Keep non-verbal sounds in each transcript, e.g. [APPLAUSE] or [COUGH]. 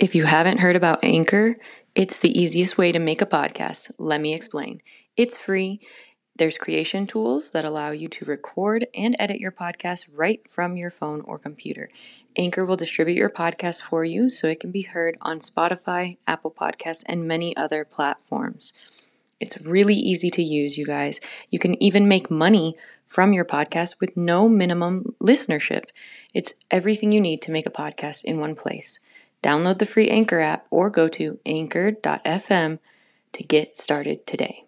If you haven't heard about Anchor, it's the easiest way to make a podcast. Let me explain. It's free. There's creation tools that allow you to record and edit your podcast right from your phone or computer. Anchor will distribute your podcast for you so it can be heard on Spotify, Apple Podcasts, and many other platforms. It's really easy to use, you guys. You can even make money from your podcast with no minimum listenership. It's everything you need to make a podcast in one place. Download the free Anchor app or go to anchor.fm to get started today.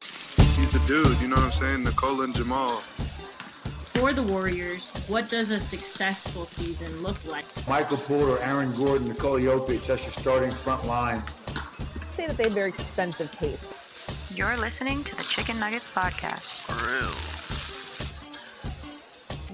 He's the dude, you know what I'm saying? Nikola and Jamal. For the Warriors, what does a successful season look like? Michael Porter, Aaron Gordon, Nikola Jokic, that's your starting front line. say that they have very expensive taste. You're listening to the Chicken Nuggets Podcast.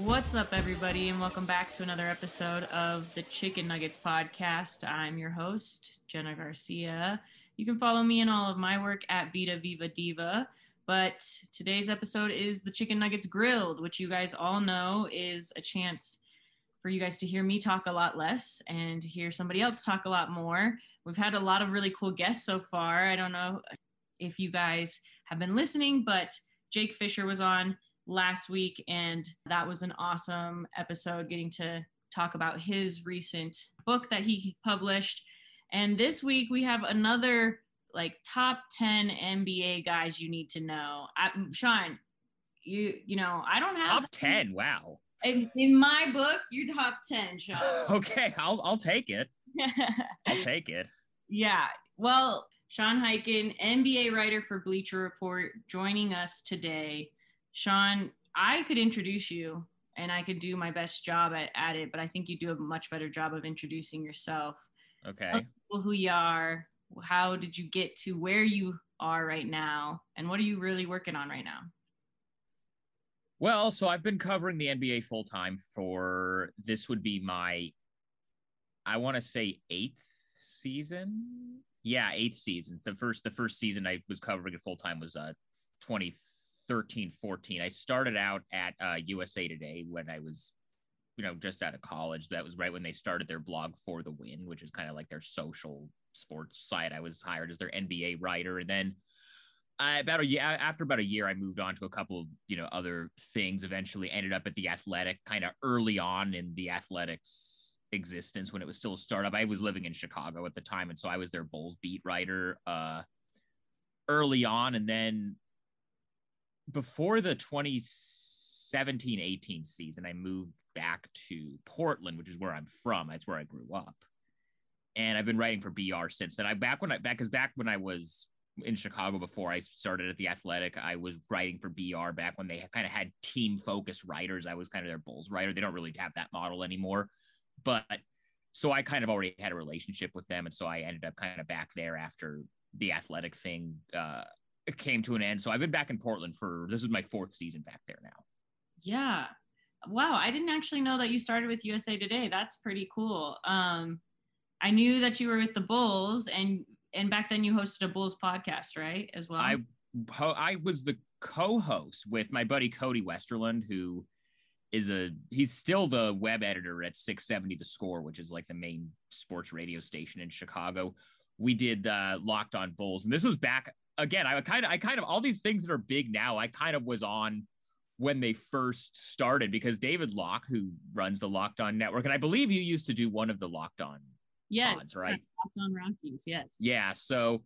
What's up, everybody, and welcome back to another episode of the Chicken Nuggets Podcast. I'm your host, Jenna Garcia. You can follow me in all of my work at Vida Viva Diva. But today's episode is the Chicken Nuggets Grilled, which you guys all know is a chance for you guys to hear me talk a lot less and to hear somebody else talk a lot more. We've had a lot of really cool guests so far. I don't know if you guys have been listening, but Jake Fisher was on last week, and that was an awesome episode getting to talk about his recent book that he published. And this week we have another like top 10 NBA guys you need to know. I, Sean, you you know, I don't have Top 10. Wow. in, in my book, you're top 10, Sean. [LAUGHS] Okay, I'll I'll take it. [LAUGHS] I'll take it. Yeah. Well, Sean Highkin, NBA writer for Bleacher Report, joining us today. Sean, I could introduce you and I could do my best job at, at it, but I think you do a much better job of introducing yourself. Okay. who you are, how did you get to where you are right now, and what are you really working on right now? Well, so I've been covering the NBA full time for this would be my I want to say eighth season. Yeah, eighth season. The first the first season I was covering it full time was uh 2013 14. I started out at uh, USA Today when I was you know just out of college. That was right when they started their blog for the win, which is kind of like their social sports site. I was hired as their NBA writer and then I, about a year after about a year, I moved on to a couple of you know other things. Eventually, ended up at the Athletic, kind of early on in the Athletics existence when it was still a startup. I was living in Chicago at the time, and so I was their Bulls beat writer uh, early on, and then before the 2017-18 season, I moved back to Portland, which is where I'm from. That's where I grew up, and I've been writing for BR since then. I back when I back because back when I was in Chicago before I started at the Athletic. I was writing for BR back when they kind of had team focused writers. I was kind of their Bulls writer. They don't really have that model anymore. But so I kind of already had a relationship with them. And so I ended up kind of back there after the Athletic thing uh, came to an end. So I've been back in Portland for this is my fourth season back there now. Yeah. Wow. I didn't actually know that you started with USA Today. That's pretty cool. Um, I knew that you were with the Bulls and and back then you hosted a Bulls podcast, right? As well. I I was the co-host with my buddy Cody Westerlund, who is a he's still the web editor at 670 The Score, which is like the main sports radio station in Chicago. We did uh, Locked On Bulls, and this was back again. I kind of I kind of all these things that are big now. I kind of was on when they first started because David Locke, who runs the Locked On Network, and I believe you used to do one of the Locked On yeah, pods, right? Locked on Rockies, yes. Yeah. So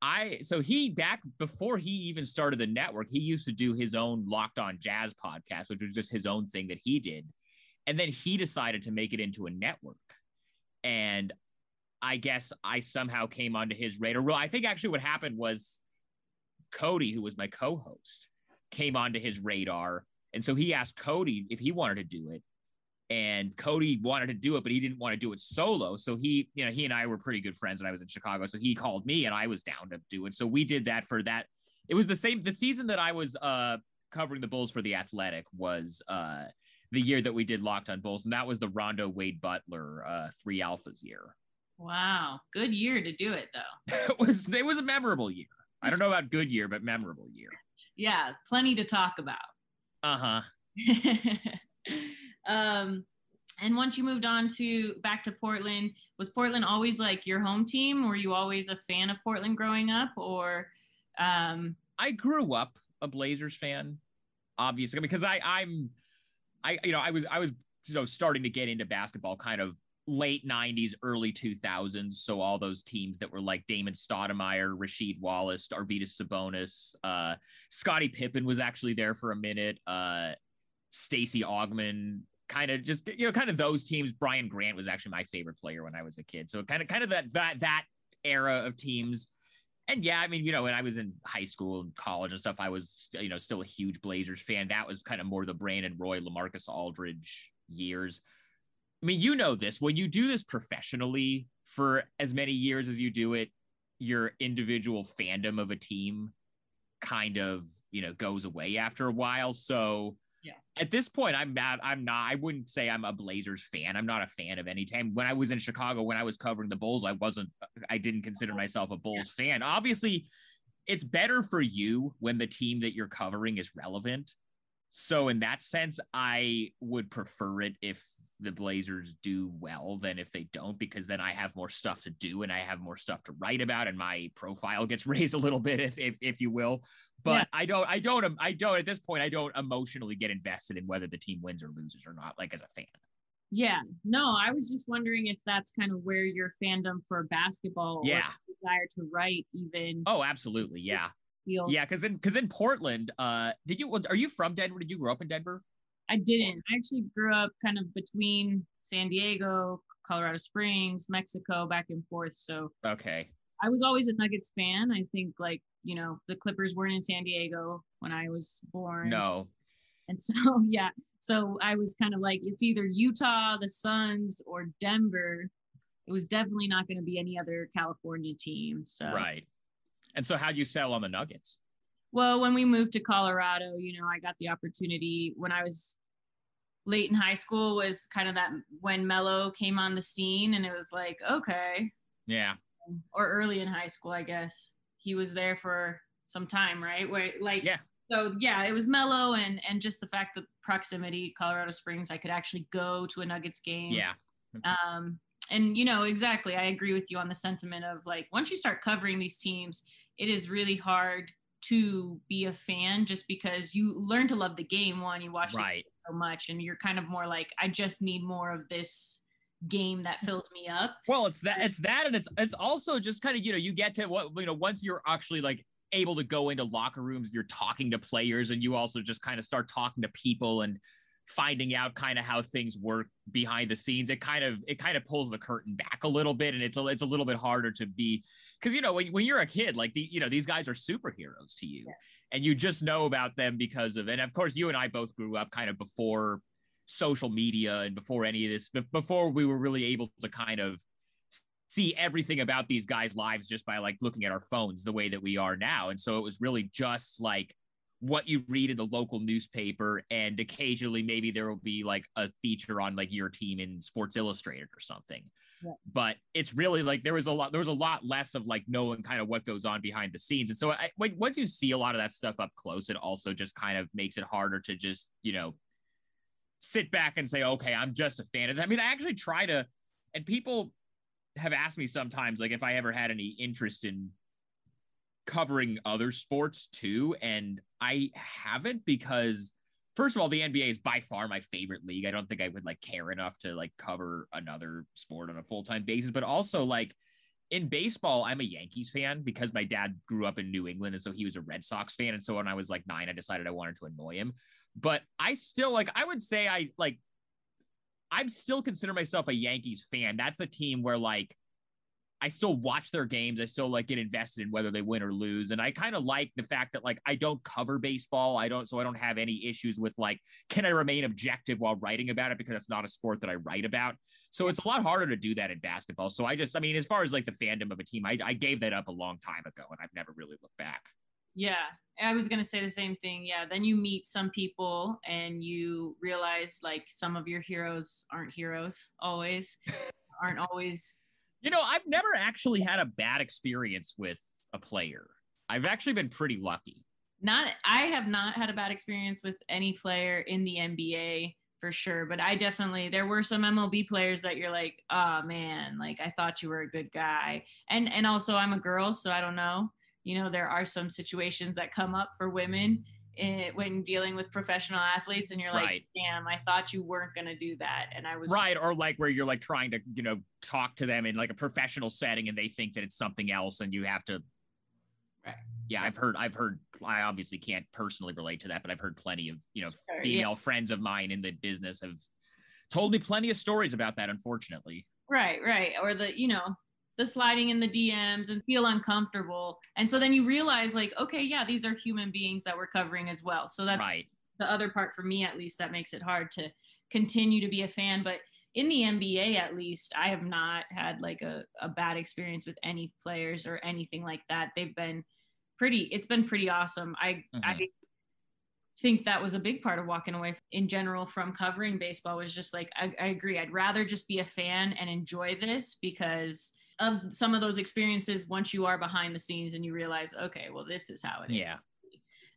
I so he back before he even started the network, he used to do his own Locked On Jazz podcast, which was just his own thing that he did. And then he decided to make it into a network. And I guess I somehow came onto his radar. I think actually what happened was Cody, who was my co-host, came onto his radar. And so he asked Cody if he wanted to do it. and Cody wanted to do it, but he didn't want to do it solo. So he, you know, he and I were pretty good friends when I was in Chicago. So he called me and I was down to do it. So we did that for that. It was the same the season that I was uh covering the Bulls for the Athletic was uh the year that we did Locked on Bulls, and that was the Rondo Wade Butler uh three alphas year. Wow, good year to do it though. [LAUGHS] it was it was a memorable year. I don't know about good year, but memorable year. Yeah, plenty to talk about. Uh-huh. [LAUGHS] um and once you moved on to back to Portland, was Portland always like your home team? Were you always a fan of Portland growing up or um I grew up a Blazers fan, obviously, because I I'm I you know, I was I was you know starting to get into basketball kind of late 90s, early 2000s. So all those teams that were like Damon Stoudemire, Rasheed Wallace, Arvydas Sabonis, uh, Scottie Pippen was actually there for a minute. Uh, Stacey Augmon, kind of just you know, kind of those teams. Brian Grant was actually my favorite player when I was a kid. So kind of kind of that that that era of teams. And yeah, I mean, you know, when I was in high school and college and stuff, I was, you know, still a huge Blazers fan. That was kind of more the Brandon Roy, Lamarcus Aldridge years. I mean, you know this when you do this professionally for as many years as you do it, your individual fandom of a team kind of, you know, goes away after a while. So, yeah. At this point, I'm not. I'm not. I wouldn't say I'm a Blazers fan. I'm not a fan of any team. When I was in Chicago, when I was covering the Bulls, I wasn't. I didn't consider myself a Bulls yeah. fan. Obviously, it's better for you when the team that you're covering is relevant. So in that sense, I would prefer it if the Blazers do well than if they don't, because then I have more stuff to do and I have more stuff to write about, and my profile gets [LAUGHS] raised a little bit, if if, if you will. But yeah. I don't, I don't, I don't at this point, I don't emotionally get invested in whether the team wins or loses or not, like as a fan. Yeah, no, I was just wondering if that's kind of where your fandom for basketball, yeah, desire to write, even. Oh, absolutely, yeah, yeah, because in because in Portland, uh, did you are you from Denver? Did you grow up in Denver? I didn't. I actually grew up kind of between San Diego, Colorado Springs, Mexico, back and forth. So okay, I was always a Nuggets fan. I think like you know the Clippers weren't in San Diego when I was born. No. And so [LAUGHS] yeah, so I was kind of like it's either Utah, the Suns, or Denver. It was definitely not going to be any other California team. So right. And so, how do you sell on the Nuggets? Well, when we moved to Colorado, you know, I got the opportunity when I was late in high school was kind of that when Melo came on the scene and it was like, okay. Yeah. Or early in high school, I guess. He was there for some time, right? Where like yeah. So yeah, it was Melo and and just the fact that proximity, Colorado Springs, I could actually go to a Nuggets game. Yeah. Um and you know, exactly. I agree with you on the sentiment of like once you start covering these teams, it is really hard to be a fan just because you learn to love the game one you watch right. so much and you're kind of more like i just need more of this game that mm-hmm. fills me up well it's that it's that and it's it's also just kind of you know you get to what you know once you're actually like able to go into locker rooms you're talking to players and you also just kind of start talking to people and finding out kind of how things work behind the scenes it kind of it kind of pulls the curtain back a little bit and it's a, it's a little bit harder to be because you know when, when you're a kid like the you know these guys are superheroes to you and you just know about them because of and of course you and i both grew up kind of before social media and before any of this before we were really able to kind of see everything about these guys lives just by like looking at our phones the way that we are now and so it was really just like what you read in the local newspaper and occasionally maybe there will be like a feature on like your team in sports illustrated or something. Yeah. but it's really like there was a lot there was a lot less of like knowing kind of what goes on behind the scenes. And so I, like once you see a lot of that stuff up close it also just kind of makes it harder to just you know sit back and say okay i'm just a fan of that. I mean i actually try to and people have asked me sometimes like if i ever had any interest in covering other sports too. And I haven't because first of all, the NBA is by far my favorite league. I don't think I would like care enough to like cover another sport on a full-time basis, but also like in baseball, I'm a Yankees fan because my dad grew up in New England. And so he was a Red Sox fan. And so when I was like nine, I decided I wanted to annoy him. But I still like, I would say I like, I'm still consider myself a Yankees fan. That's a team where like I still watch their games. I still like get invested in whether they win or lose. And I kind of like the fact that like I don't cover baseball. I don't, so I don't have any issues with like, can I remain objective while writing about it because it's not a sport that I write about. So it's a lot harder to do that in basketball. So I just, I mean, as far as like the fandom of a team, I, I gave that up a long time ago and I've never really looked back. Yeah, I was gonna say the same thing. Yeah, then you meet some people and you realize like some of your heroes aren't heroes always, [LAUGHS] aren't always you know, I've never actually had a bad experience with a player. I've actually been pretty lucky. Not, I have not had a bad experience with any player in the NBA for sure, but I definitely there were some MLB players that you're like, oh man, like I thought you were a good guy, and and also I'm a girl, so I don't know. You know, there are some situations that come up for women it, when dealing with professional athletes and you're like Right. damn i thought you weren't going to do that and i was Right. Or like where you're like trying to, you know, talk to them in like a professional setting and they think that it's something else and you have to. Right. Yeah, I've heard, I've heard, I obviously can't personally relate to that, but I've heard plenty of, you know, Sure, yeah. female friends of mine in the business have told me plenty of stories about that, unfortunately. right right or the you know the sliding in the dms and feel uncomfortable. And so then you realize like okay yeah these are human beings that we're covering as well. So that's right. the other part for me at least that makes it hard to continue to be a fan. But in the nba at least i have not had like a, a bad experience with any players or anything like that. They've been pretty it's been pretty awesome. I i Mhm. think that was a big part of walking away in general from covering baseball was just like I, I agree. I'd rather just be a fan and enjoy this because of some of those experiences once you are behind the scenes and you realize okay well this is how it is Yeah.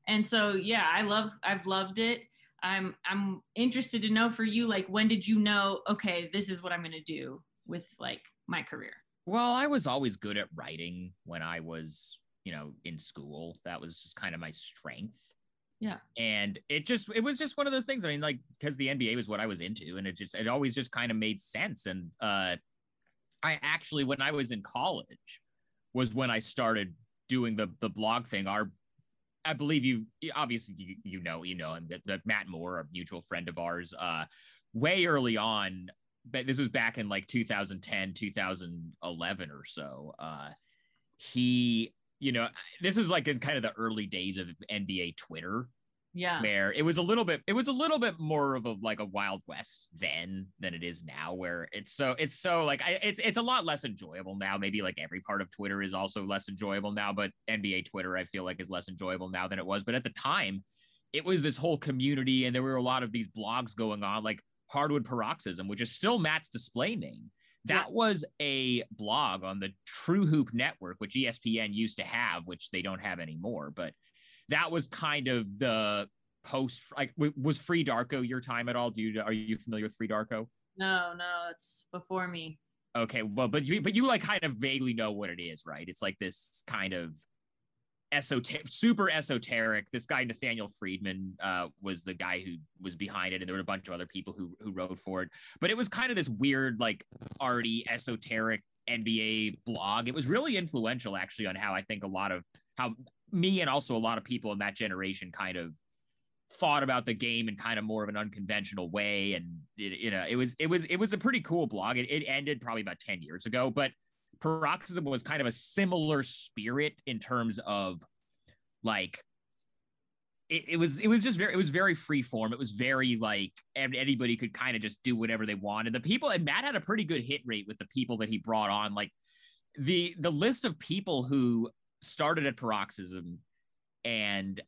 and so yeah i love i've loved it i'm i'm interested to know for you like when did you know okay this is what i'm going to do with like my career Well, I was always good at writing when I was, you know, in school. That was just kind of my strength. Yeah. And it just it was just one of those things. I mean, like because the NBA was what I was into, and it just it always just kind of made sense. And uh I actually when I was in college was when I started doing the the blog thing. Our I believe you obviously you, you know you know that, that Matt Moore, a mutual friend of ours, uh way early on but this was back in like 2010 2011 or so uh he you know this was like in kind of the early days of nba twitter yeah. Where it was a little bit it was a little bit more of a like a wild west then than it is now where it's so it's so like I, it's it's a lot less enjoyable now. Maybe like every part of twitter is also less enjoyable now but nba twitter i feel like is less enjoyable now than it was. But at the time it was this whole community and there were a lot of these blogs going on like hardwood paroxysm which is still matt's display name. That was a blog on the True Hoop Network, which ESPN used to have, which they don't have anymore. But that was kind of the post. Like, was Free Darko your time at all? Do you are you familiar with Free Darko? no no it's before me Okay, well, but you but you like kind of vaguely know what it is, right? It's like this kind of esoteric, super esoteric. This guy Nathaniel Friedman uh, was the guy who was behind it, and there were a bunch of other people who who wrote for it. But it was kind of this weird, like arty, esoteric NBA blog. It was really influential, actually, on how I think a lot of how me and also a lot of people in that generation kind of thought about the game in kind of more of an unconventional way. And it, you know it was it was it was a pretty cool blog. It, it ended probably about 10 years ago but paroxysm was kind of a similar spirit in terms of like it, it was it was just very it was very free form. It was very like anybody could kind of just do whatever they wanted. The people and matt had a pretty good hit rate with the people that he brought on. Like the the list of people who started at paroxysm and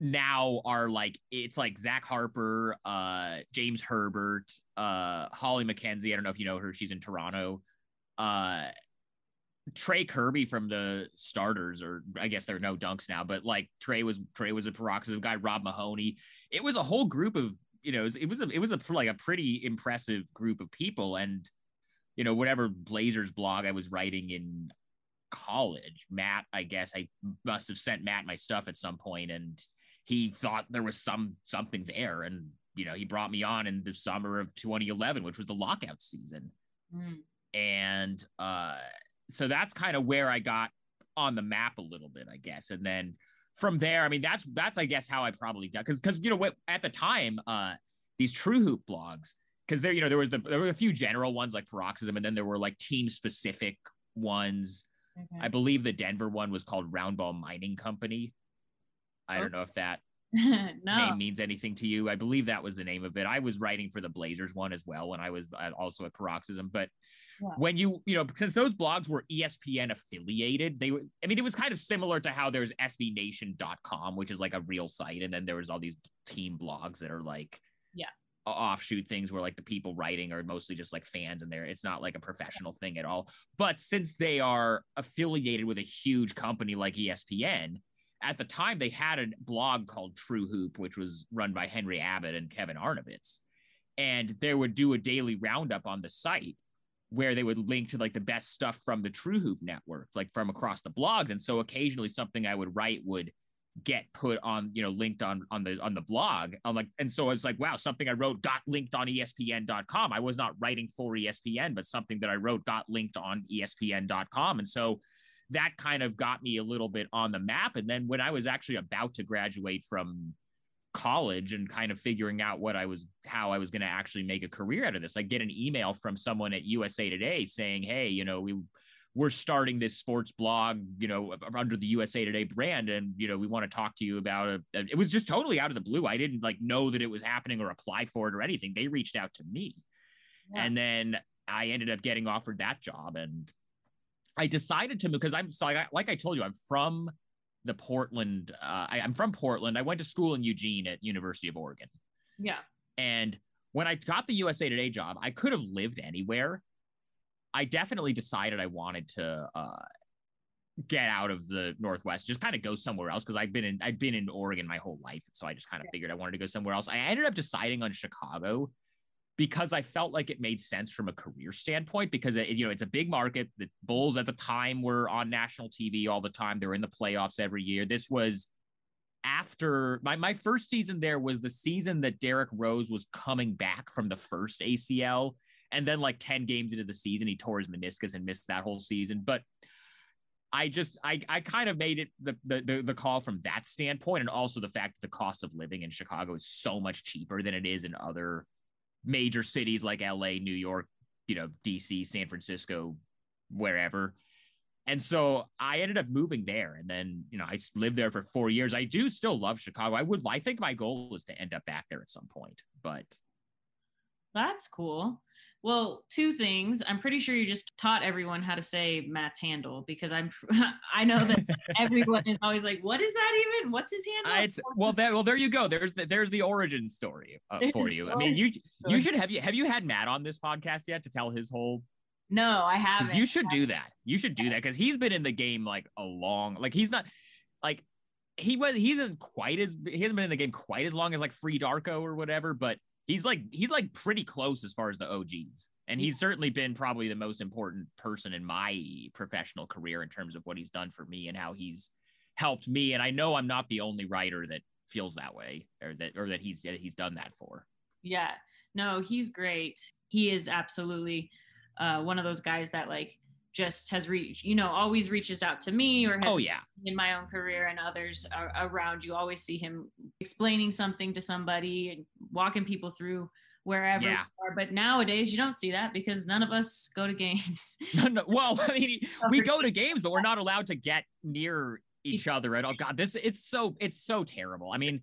now are like it's like Zach Harper, uh, James Herbert, uh, Holly MacKenzie. I don't know if you know her; she's in Toronto. Uh, Trey Kirby from the starters, or I guess there are no dunks now, but like Trey was Trey was a paroxysm guy. Rob Mahoney. It was a whole group of you know it was it was a, it was a like a pretty impressive group of people, and you know whatever Blazers blog I was writing in college, Matt. I guess I must have sent Matt my stuff at some point, and he thought there was some something there and you know he brought me on in the summer of 2011 which was the lockout season Mm. and uh so that's kind of where i got on the map a little bit i guess and then from there i mean that's that's i guess how i probably got because because you know what at the time uh these true hoop blogs because there you know there was the there were a few general ones like paroxysm and then there were like team specific ones. Okay. I believe the Denver one was called Roundball Mining Company. I Oh. don't know if that [LAUGHS] no. name means anything to you. I believe that was the name of it. I was writing for the Blazers one as well when I was uh, also at Paroxysm. But Yeah. when you, you know, because those blogs were ESPN affiliated, they were, I mean, it was kind of similar to how there's SBNation.com, which is like a real site. And then there was all these team blogs that are like, Offshoot things where like the people writing are mostly just like fans and there. It's not like a professional thing at all. But since they are affiliated with a huge company like ESPN, at the time they had a blog called True Hoop, which was run by Henry Abbott and Kevin Arnovitz. And they would do a daily roundup on the site where they would link to like the best stuff from the True Hoop network, like from across the blogs. And so occasionally something I would write would get put on, you know, linked on on the on the blog. I'm like, and so it's like, wow, something I wrote got linked on ESPN.com. I was not writing for ESPN, but something that I wrote got linked on ESPN.com. And so that kind of got me a little bit on the map. And then when I was actually about to graduate from college and kind of figuring out what I was, how I was going to actually make a career out of this, I get an email from someone at USA Today saying, Hey, you know, we, we're starting this sports blog, you know, under the USA Today brand. And, you know, we want to talk to you about it. It was just totally out of the blue. I didn't like know that it was happening or apply for it or anything. They reached out to me. Yeah. And then I ended up getting offered that job. And I decided to move because I'm so like I, like I told you, I'm from the Portland. Uh, I, I'm from Portland. I went to school in Eugene at University of Oregon. yeah. And when I got the USA Today job, I could have lived anywhere. I definitely decided I wanted to uh, get out of the Northwest, just kind of go somewhere else because I've been in I've been in Oregon my whole life, so I just kind of figured I wanted to go somewhere else. I ended up deciding on Chicago because I felt like it made sense from a career standpoint because it, you know it's a big market. The Bulls at the time were on national TV all the time. They were in the playoffs every year. This was after my my first season there was the season that Derrick Rose was coming back from the first ACL and then like 10 games into the season he tore his meniscus and missed that whole season but I just I I kind of made it the, the the call from that standpoint and also the fact that the cost of living in Chicago is so much cheaper than it is in other major cities like LA, New York, you know, DC, San Francisco, wherever. And so I ended up moving there. And then, you know, I lived there for four years. I do still love Chicago. I would, I think my goal is to end up back there at some point. But That's cool. Well, two things. I'm pretty sure you just taught everyone how to say Matt's handle because I'm [LAUGHS] I know that [LAUGHS] everyone is always like, "What is that even? What's his handle?" I, it's well, that, well, there you go. There's the, there's the origin story uh, for you. I mean, you you should have you have you had Matt on this podcast yet to tell his whole no, I haven't. You should do that. You should do that because he's been in the game like a long, like he's not like he was he isn't quite as he hasn't been in the game quite as long as like Free Darko or whatever, but he's like he's like pretty close as far as the OGs. And he's certainly been probably the most important person in my professional career in terms of what he's done for me and how he's helped me. And I know I'm not the only writer that feels that way or that or that he's that he's done that for. Yeah. No, he's great. He is absolutely uh, one of those guys that like just has reached, you know, always reaches out to me or has Oh yeah. in my own career and others are around you always see him explaining something to somebody and walking people through wherever Yeah. are. but nowadays you don't see that because none of us go to games [LAUGHS] No, no, well, I mean, [LAUGHS] we go to games, but we're not allowed to get near each other at all. God, this it's so it's so terrible. I mean,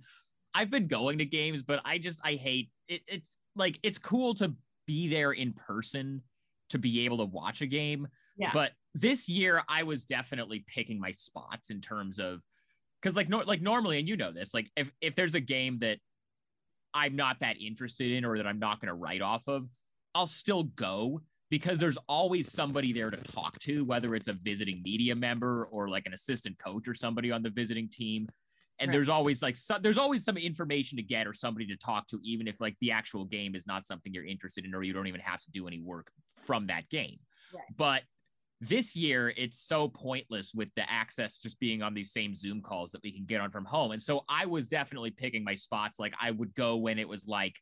I've been going to games, but I just I hate it. It's like it's cool to be there in person to be able to watch a game. Yeah. But this year, I was definitely picking my spots in terms of because like no, like normally, and you know this, like if if there's a game that I'm not that interested in or that I'm not going to write off of, I'll still go because there's always somebody there to talk to, whether it's a visiting media member or like an assistant coach or somebody on the visiting team. And Right. there's always like so, there's always some information to get or somebody to talk to, even if like the actual game is not something you're interested in or you don't even have to do any work from that game. Right. But this year it's so pointless with the access just being on these same Zoom calls that we can get on from home. And so I was definitely picking my spots. Like I would go when it was like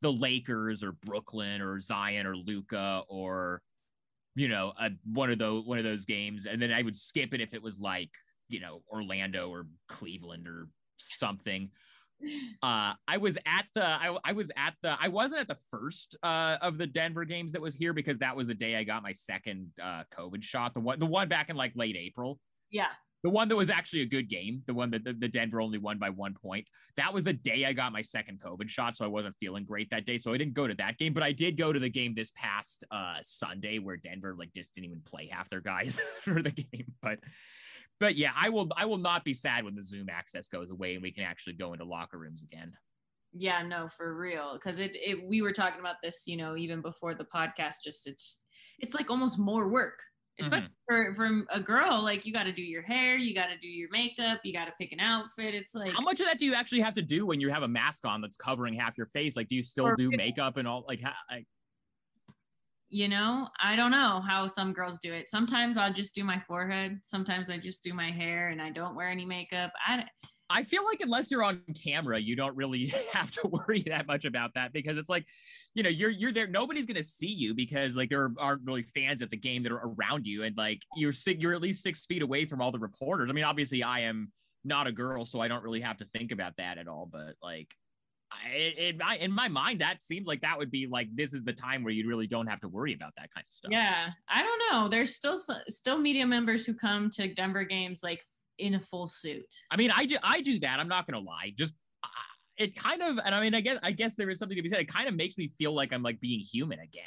the Lakers or Brooklyn or Zion or Luka or you know a, one of those one of those games, and then I would skip it if it was like you know Orlando or Cleveland or something. Uh, I was at the I, I was at the I wasn't at the first uh, of the Denver games that was here because that was the day I got my second uh, COVID shot. The one the one back in like late April. Yeah. The one that was actually a good game, the one that the, the Denver only won by one point. That was the day I got my second COVID shot, so I wasn't feeling great that day. So I didn't go to that game, but I did go to the game this past uh, Sunday where Denver like just didn't even play half their guys [LAUGHS] for the game. But but yeah, I will I will not be sad when the Zoom access goes away and we can actually go into locker rooms again. Yeah, no, for real. Cause it, it we were talking about this, you know, even before the podcast, just it's it's like almost more work. Mm-hmm. Especially for, from a girl, like you got to do your hair, you got to do your makeup, you got to pick an outfit. It's like How much of that do you actually have to do when you have a mask on that's covering half your face? Like, do you still do makeup and all? Like, how, like you know i don't know how some girls do it sometimes i'll just do my forehead sometimes i just do my hair and i don't wear any makeup i I feel like unless you're on camera, you don't really [LAUGHS] have to worry that much about that because it's like, you know, you're you're there. Nobody's gonna see you because like there aren't really fans at the game that are around you, and like you're you're at least six feet away from all the reporters. I mean, obviously, I am not a girl, so I don't really have to think about that at all. But like, In my in my mind, that seems like that would be like this is the time where you really don't have to worry about that kind of stuff. yeah i don't know there's still still media members who come to denver games like in a full suit I mean, I do I do that. I'm not gonna lie. Just uh, it kind of, and I mean, I guess I guess there is something to be said. It kind of makes me feel like I'm like being human again.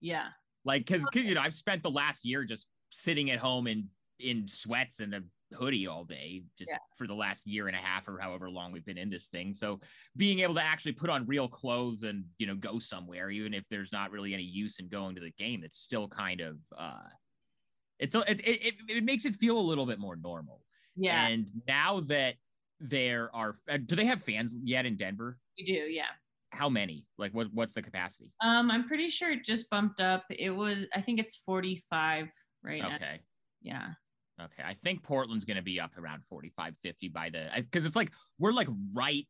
yeah Like, cause, cause you know, I've spent the last year just sitting at home in in sweats and a hoodie all day, just Yeah. for the last year and a half or however long we've been in this thing. So being able to actually put on real clothes and you know go somewhere, even if there's not really any use in going to the game, it's still kind of uh, it's it it, it, makes it feel a little bit more normal. yeah And now that there are, uh, do they have fans yet in Denver? we do yeah How many? Like, what? What's the capacity? um i'm pretty sure it just bumped up it was i think it's 45 right now Okay. yeah Okay. I think Portland's going to be up around 45, 50 by the, because it's like, we're like right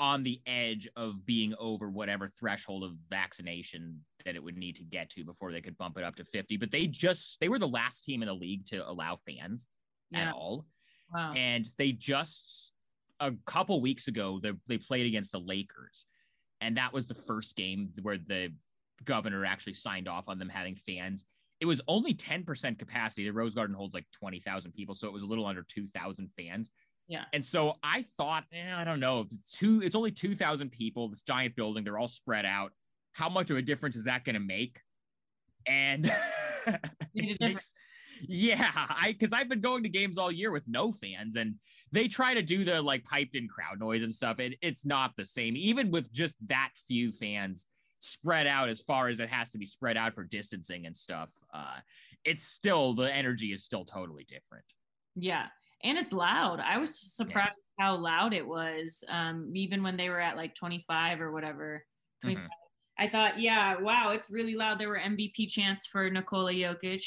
on the edge of being over whatever threshold of vaccination that it would need to get to before they could bump it up to 50. But they just, they were the last team in the league to allow fans yeah at all. wow and they just a couple weeks ago they, they played against the lakers and that was the first game where the governor actually signed off on them having fans it was only 10% capacity. The rose garden holds like 20000 people so it was a little under 2000 fans. Yeah. and so i thought eh, i don't know if it's two it's only 2000 people this giant building they're all spread out how much of a difference is that going to make and [LAUGHS] it makes yeah i because i've been going to games all year with no fans and they try to do the like piped in crowd noise and stuff and it's not the same even with just that few fans spread out as far as it has to be spread out for distancing and stuff uh it's still the energy is still totally different Yeah. And it's loud. I was surprised how loud it was. Um, even when they were at like 25 or whatever. 25. Mhm. I thought, yeah, wow, it's really loud. There were MVP chants for Nikola Jokic.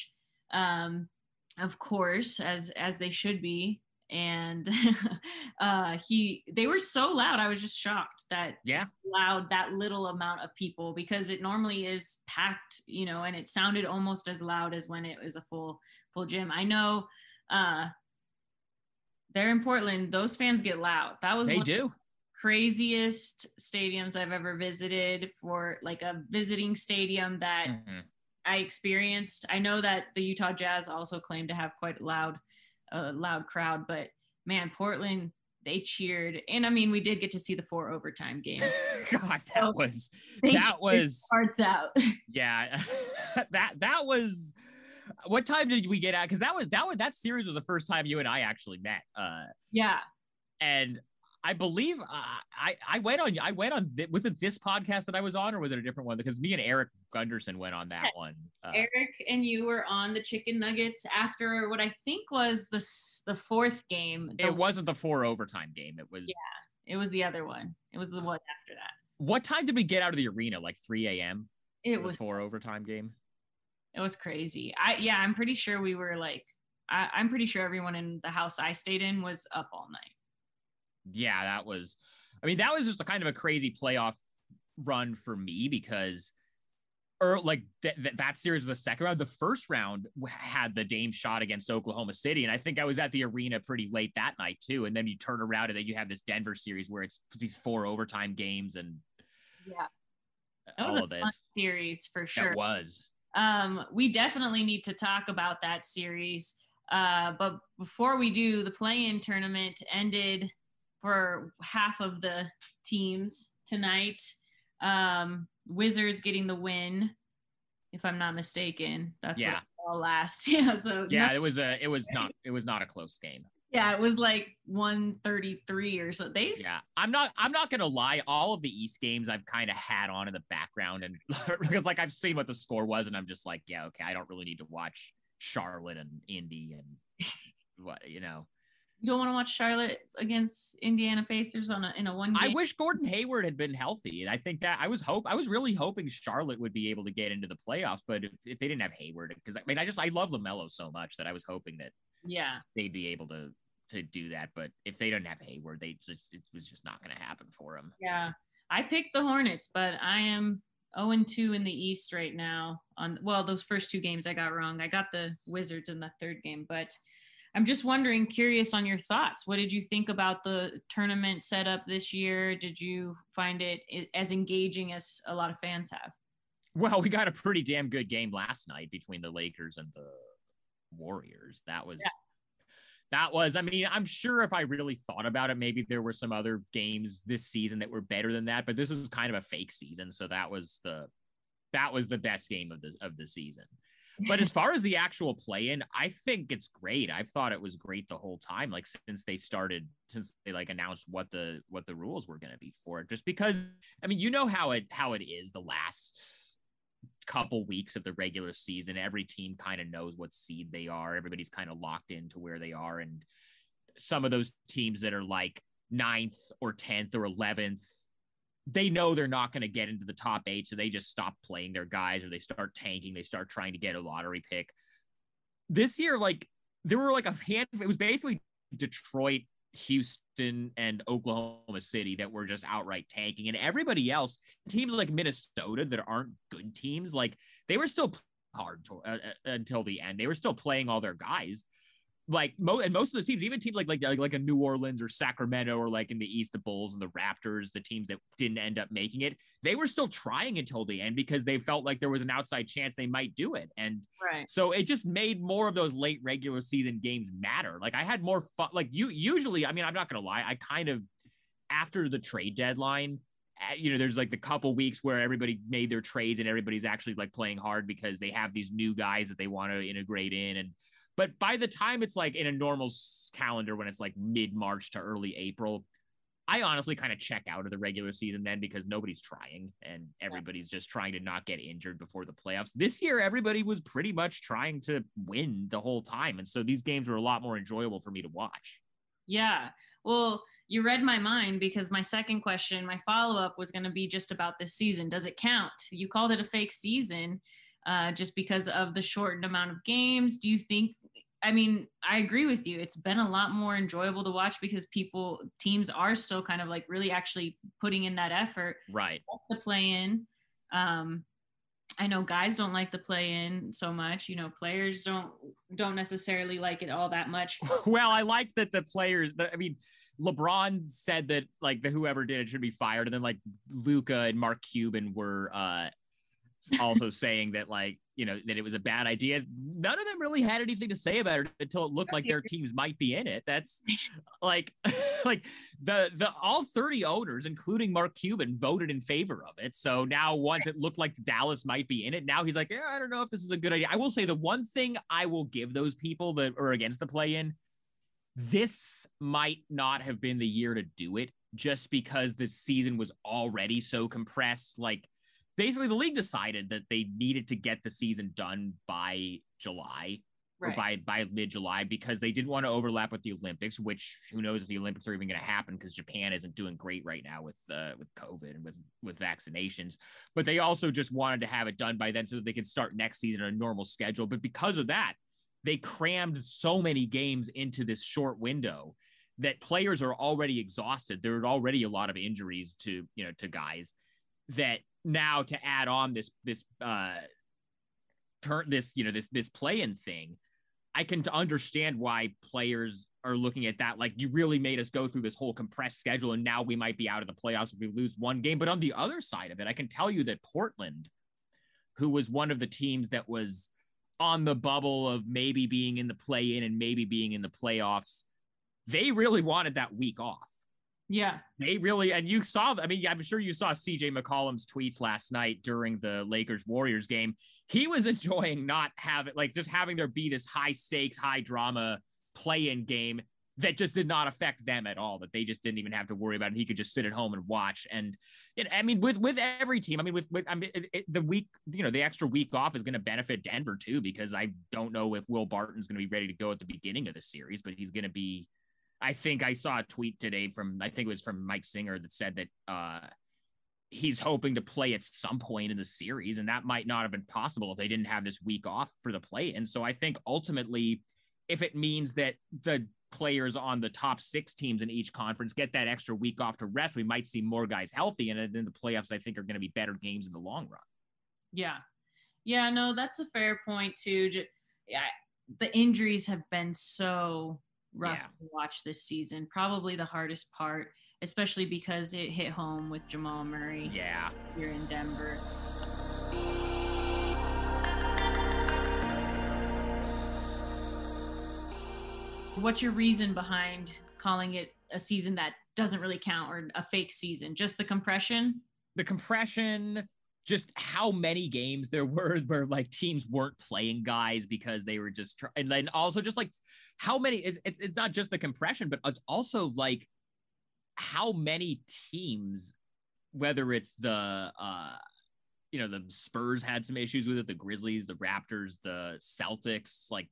Um, of course, as as they should be. And [LAUGHS] uh he they were so loud. I was just shocked that yeah loud that little amount of people because it normally is packed you know and it sounded almost as loud as when it was a full full gym i know uh they're in portland those fans get loud that was they one of do the craziest stadiums i've ever visited for like a visiting stadium that Mhm. i experienced i know that the utah jazz also claim to have quite loud uh, loud crowd but man portland they cheered. And i mean we did get to see the four overtime game. [LAUGHS] God So, that was that was hearts out. [LAUGHS] Yeah [LAUGHS] that that was what time did we get out? Because that was that was that series was the first time you and i actually met uh yeah. and i believe uh, i i went on i went on was it this podcast that i was on or was it a different one? Because me and eric gunderson went on that Yes. one uh, eric and you were on the chicken nuggets after what i think was the the fourth game. The- it wasn't the four overtime game. It was Yeah. it was the other one. It was the one after that. What time did we get out of the arena? Like 3 a.m it was four overtime game? It was crazy. I yeah i'm pretty sure we were like I, i'm pretty sure everyone in the house i stayed in was up all night yeah, that was, I mean, that was just a kind of a crazy playoff run for me because or like th- th- that series was the second round. The first round had the Dame shot against Oklahoma City, and I think I was at the arena pretty late that night too. And then you turn around and then you have this Denver series where it's four overtime games and yeah, that was all a of this. series for sure. That was. Um, we definitely need to talk about that series. Uh, but before we do, the play-in tournament ended for half of the teams tonight. Um, Wizards getting the win, if I'm not mistaken. That's Yeah. what all last. [LAUGHS] Yeah. So Yeah, no- it was a it was not it was not a close game. yeah, it was like 133 or so. They Yeah, I'm not. I'm not gonna lie. All of the East games I've kind of had on in the background, and [LAUGHS] because like I've seen what the score was, and I'm just like, yeah, okay, I don't really need to watch Charlotte and Indy and [LAUGHS] what you know. You don't want to watch Charlotte against Indiana Pacers on a in a one I wish Gordon Hayward had been healthy. I think that I was hope I was really hoping Charlotte would be able to get into the playoffs, but if, if they didn't have Hayward, because I mean, I just I love Lamelo so much that I was hoping that yeah. they'd be able to to do that. But if they didn't have Hayward, they just it was just not going to happen for them. Yeah. I picked the Hornets, but I am 0 and 2 in the East right now. On well, those first two games I got wrong. I got the Wizards in the third game, but I'm just wondering, curious on your thoughts. What did you think about the tournament setup this year? Did you find it as engaging as a lot of fans have? Well, we got a pretty damn good game last night between the Lakers and the Warriors. That was Yeah. that was I mean, I'm sure if I really thought about it, maybe there were some other games this season that were better than that, but this was kind of a fake season, so that was the that was the best game of the of the season. But as far as the actual play in, I think it's great. I've thought it was great the whole time, like since they started, since they like announced what the what the rules were going to be for it. Just because, I mean, you know how it how it is the last couple weeks of the regular season. Every team kind of knows what seed they are. Everybody's kind of locked into where they are, and some of those teams that are like ninth or tenth or eleventh they know they're not going to get into the top eight, so they just stop playing their guys or they start tanking. They start trying to get a lottery pick. This year, like there were like a hand. It was basically Detroit, Houston, and Oklahoma City that were just outright tanking, and everybody else, teams like Minnesota that aren't good teams, like they were still hard to, uh, uh, until the end. They were still playing all their guys like mo- and most of the teams, even teams like like like a New Orleans or Sacramento or like in the East, the Bulls and the Raptors, the teams that didn't end up making it, they were still trying until the end because they felt like there was an outside chance they might do it. And Right. so it just made more of those late regular season games matter. Like I had more fun. Like you usually, I mean, I'm not gonna lie, I kind of after the trade deadline. You know, there's like the couple weeks where everybody made their trades and everybody's actually like playing hard because they have these new guys that they want to integrate in. And but by the time it's like in a normal calendar, when it's like mid March to early April, I honestly kind of check out of the regular season then because nobody's trying and everybody's just trying to not get injured before the playoffs. This year, everybody was pretty much trying to win the whole time. And so these games were a lot more enjoyable for me to watch. Yeah. Well, you read my mind because my second question, my follow up was going to be just about this season. Does it count? You called it a fake season uh, just because of the shortened amount of games. Do you think? I mean, I agree with you. It's been a lot more enjoyable to watch because people, teams are still kind of like really actually putting in that effort Right. to play in. Um, I know guys don't like the play in so much. You know, players don't don't necessarily like it all that much. [LAUGHS] well, I like that the players. The, I mean, LeBron said that like the whoever did it should be fired, and then like Luka and Mark Cuban were uh also [LAUGHS] saying that like you know that it was a bad idea. None of them really had anything to say about it until it looked like their [LAUGHS] teams might be in it. That's like [LAUGHS] like the the all 30 owners including Mark Cuban voted in favor of it. So now once it looked like Dallas might be in it, now he's like, yeah, I don't know if this is a good idea. I will say the one thing I will give those people that are against the play in this might not have been the year to do it just because the season was already so compressed. Like basically the league decided that they needed to get the season done by July or by by mid July because they didn't want to overlap with the Olympics, which who knows if the Olympics are even going to happen because Japan isn't doing great right now with uh, with COVID and with with vaccinations. But they also just wanted to have it done by then so that they could start next season on a normal schedule. But because of that, they crammed so many games into this short window that players are already exhausted. There are already a lot of injuries to you know to guys that now to add on this this uh turn this you know this this play-in thing, I can understand why players are looking at that like you really made us go through this whole compressed schedule and now we might be out of the playoffs if we lose one game. But on the other side of it, I can tell you that Portland, who was one of the teams that was on the bubble of maybe being in the play in and maybe being in the playoffs, they really wanted that week off. Yeah. They really, and you saw, I mean, I'm sure you saw CJ McCollum's tweets last night during the Lakers Warriors game. He was [LAUGHS] enjoying not having, like, just having there be this high stakes, high drama play in game that just did not affect them at all, that they just didn't even have to worry about it. He could just sit at home and watch. And it, I mean, with, with every team, I mean, with, with I mean, it, it, the week, you know, the extra week off is going to benefit Denver too, because I don't know if Will Barton's going to be ready to go at the beginning of the series, but he's going to be, I think I saw a tweet today from I think it was from Mike Singer that said that uh, he's hoping to play at some point in the series, and that might not have been possible if they didn't have this week off for the play. And so I think ultimately, if it means that the players on the top six teams in each conference get that extra week off to rest, we might see more guys healthy, and then the playoffs I think are going to be better games in the long run. Yeah, yeah, no, that's a fair point too. Yeah, the injuries have been so rough yeah. to watch this season. Probably the hardest part, especially because it hit home with Jamal Murray. Yeah. Here in Denver. What's your reason behind calling it a season that doesn't really count or a fake season? Just the compression? The compression, just how many games there [LAUGHS] were where like teams weren't playing guys because they were just trying. and then also just like how many it's, it's, it's not just the compression but it's also like how many teams whether it's the uh you know the spurs had some issues with it the grizzlies the raptors the celtics like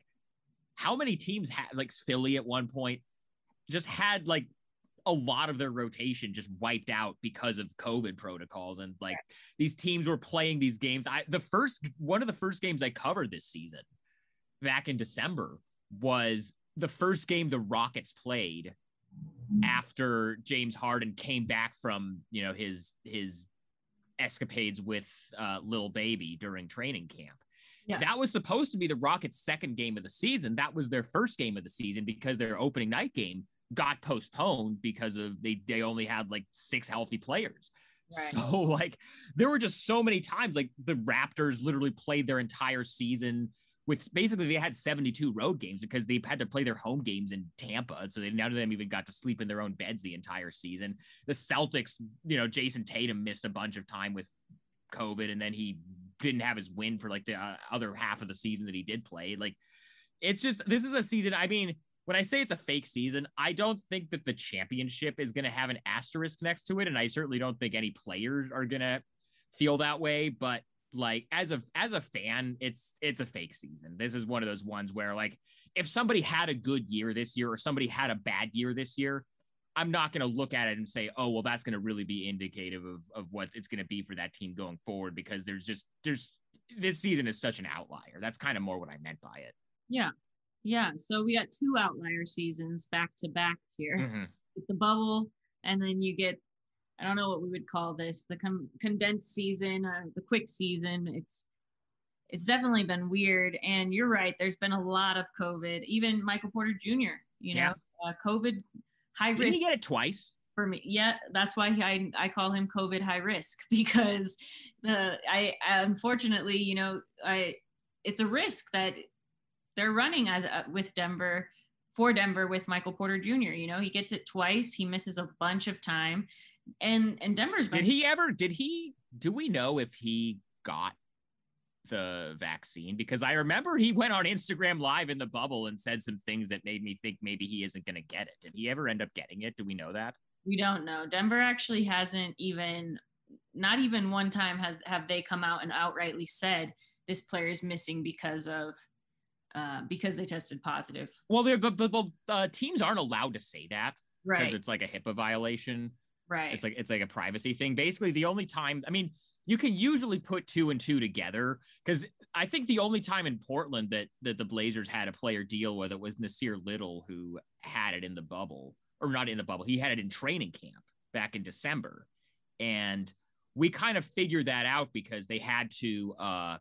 how many teams had like philly at one point just had like a lot of their rotation just wiped out because of COVID protocols. And like these teams were playing these games. I the first one of the first games I covered this season back in December was the first game the Rockets played after James Harden came back from, you know, his his escapades with uh, Lil Baby during training camp. Yeah. That was supposed to be the Rockets' second game of the season. That was their first game of the season because their opening night game got postponed because of they they only had like six healthy players. Right. So [LAUGHS] like there were just so many times like the Raptors literally played their entire season with basically they had 72 road games because they had to play their home games in Tampa. So they none of them even got to sleep in their own beds the entire season. The Celtics, you know, Jayson Tatum missed a bunch of time with COVID and then he didn't have his win for like the uh, other half of the season that he did play. Like it's just this is a season. I mean, when I say it's a fake season, I don't think that the championship is going to have an asterisk next to it, and I certainly don't think any players are going to feel that way. But like as a as a fan, it's it's a fake season. This is one of those ones where like if somebody had a good year this year or somebody had a bad year this year, I'm not going to look at it and say, oh, well, that's going to really be indicative of, of what it's going to be for that team going forward because there's just, there's, this season is such an outlier. That's kind of more what I meant by it. Yeah. Yeah, so we got two outlier seasons back to back here. Mm-hmm. [LAUGHS] the bubble, and then you get I don't know what we would call this the com- condensed season, uh, the quick season. It's it's definitely been weird, and you're right. There's been a lot of COVID. Even Michael Porter Jr. You know, yeah. uh, COVID high Did risk. he get it twice? For me, yeah, that's why I I call him COVID high risk [LAUGHS] because the I unfortunately you know I it's a risk that they're running as uh, with Denver for Denver with Michael Porter Jr. You know, he gets it twice. He misses a bunch of time, and and Denver's. Been- did he ever? Did he? Do we know if he got the vaccine? Because I remember he went on Instagram Live in the bubble and said some things that made me think maybe he isn't going to get it. Did he ever end up getting it? Do we know that? We don't know. Denver actually hasn't even, not even one time has have they come out and outrightly said this player is missing because of uh, because they tested positive. Well, the, the, the uh, teams aren't allowed to say that right because it's like a HIPAA violation. Right. It's like it's like a privacy thing. Basically, the only time I mean, you can usually put two and two together because I think the only time in Portland that that the Blazers had a player deal with it was Nassir Little, who had it in the bubble or not in the bubble. He had it in training camp back in December, and we kind of figured that out because they had to uh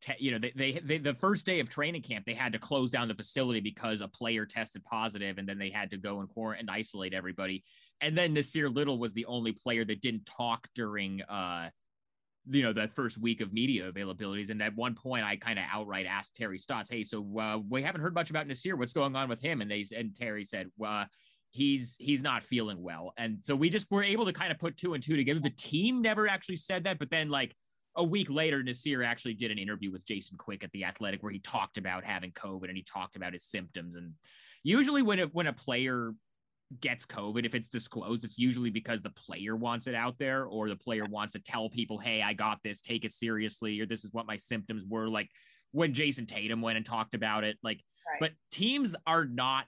te- you know they, they they the first day of training camp they had to close down the facility because a player tested positive and then they had to go and quarantine and isolate everybody. And then Nassir Little was the only player that didn't talk during uh you know that first week of media availabilities. And at one point i kind of outright asked terry stotts hey so uh, we haven't heard much about nassir. What's going on with him? And they and terry said well he's he's not feeling well. And so we just were able to kind of put two and two together. The team never actually said that but then like a week later nassir actually did an interview with jason quick at the athletic where he talked about having covid and he talked about his symptoms and usually when a when a player gets COVID, if it's disclosed, it's usually because the player wants it out there or the player wants to tell people, hey, I got this, take it seriously, or this is what my symptoms were. Like when Jayson Tatum went and talked about it. Like, right. but teams are not.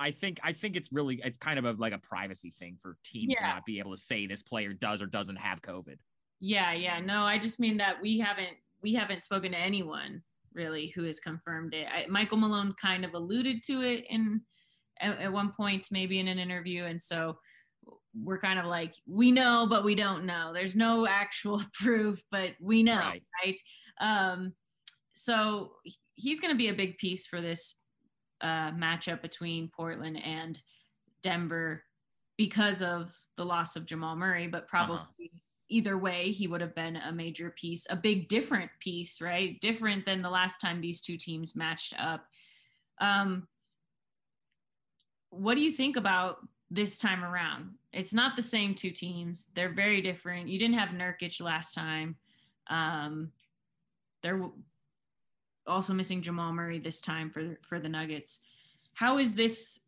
I think I think it's really it's kind of a like a privacy thing for teams yeah. to not be able to say this player does or doesn't have COVID. Yeah, yeah. No, I just mean that we haven't we haven't spoken to anyone really who has confirmed it. I, Michael Malone kind of alluded to it in at, at one point, maybe in an interview. And so we're kind of like, we know, but we don't know. There's no actual [LAUGHS] proof, but we know, right? right? Um, so he's going to be a big piece for this uh, matchup between Portland and Denver because of the loss of Jamal Murray, but probably uh-huh. Either way, he would have been a major piece, a big different piece, right? Different than the last time these two teams matched up. Um, what do you think about this time around? It's not the same two teams. They're very different. You didn't have Nurkic last time. Um, they're also missing Jamal Murray this time for for the Nuggets. How is this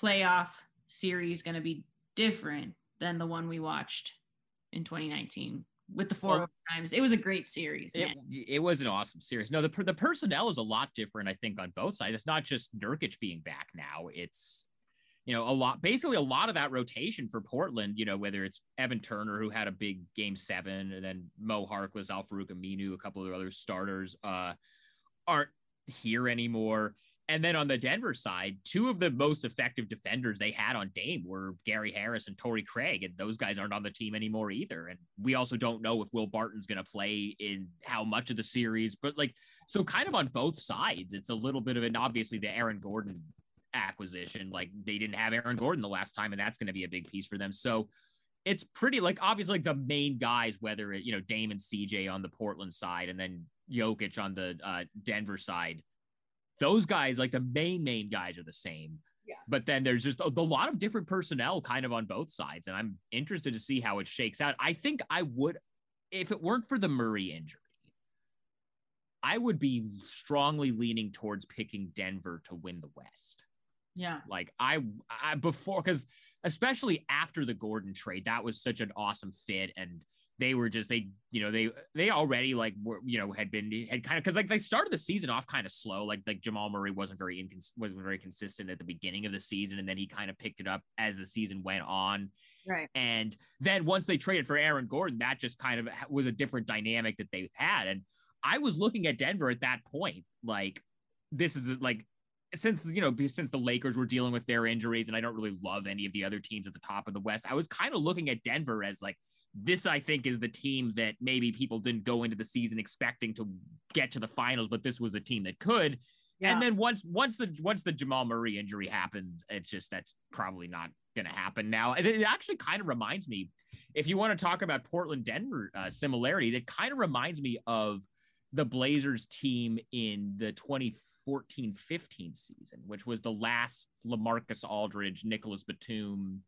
playoff series going to be different than the one we watched in 2019 with the four times? It was a great series. It, it, was an awesome series. No, the the personnel is a lot different. I think on both sides. It's not just Nurkic being back now. It's you know a lot basically a lot of that rotation for Portland. You know whether it's Evan Turner who had a big game seven, and then Mo Harkless, Al-Farouq Aminu, a couple of other starters uh, aren't here anymore. And then on the Denver side, two of the most effective defenders they had on Dame were Gary Harris and Torrey Craig, and those guys aren't on the team anymore either. And we also don't know if Will Barton's going to play in how much of the series, but like, so kind of on both sides, it's a little bit of an obviously the Aaron Gordon acquisition. Like they didn't have Aaron Gordon the last time, and that's going to be a big piece for them. So it's pretty like obviously like the main guys, whether it, you know, Dame and CJ on the Portland side, and then Jokic on the uh, Denver side those guys, like the main main guys, are the same. Yeah. But then there's just a, a, lot of different personnel kind of on both sides, and I'm interested to see how it shakes out. I think I would, if it weren't for the Murray injury, I would be strongly leaning towards picking Denver to win the West. Yeah. Like I, I before because especially after the Gordon trade, that was such an awesome fit and they were just they you know they they already like were you know had been had kind of because like they started the season off kind of slow like like Jamal Murray wasn't very incons- wasn't very consistent at the beginning of the season and then he kind of picked it up as the season went on. Right. And then once they traded for Aaron Gordon that just kind of was a different dynamic that they had. And I was looking at Denver at that point like this is like since you know since the Lakers were dealing with their injuries and I don't really love any of the other teams at the top of the West I was kind of looking at Denver as like this I think is the team that maybe people didn't go into the season expecting to get to the finals, but this was a team that could. Yeah. And then once once the once the Jamal Murray injury happened, it's just that's probably not going to happen now. And it actually kind of reminds me, if you want to talk about Portland Denver uh, similarities, it kind of reminds me of the Blazers team in the 2014 15 season, which was the last LaMarcus Aldridge, Nicolas Batum,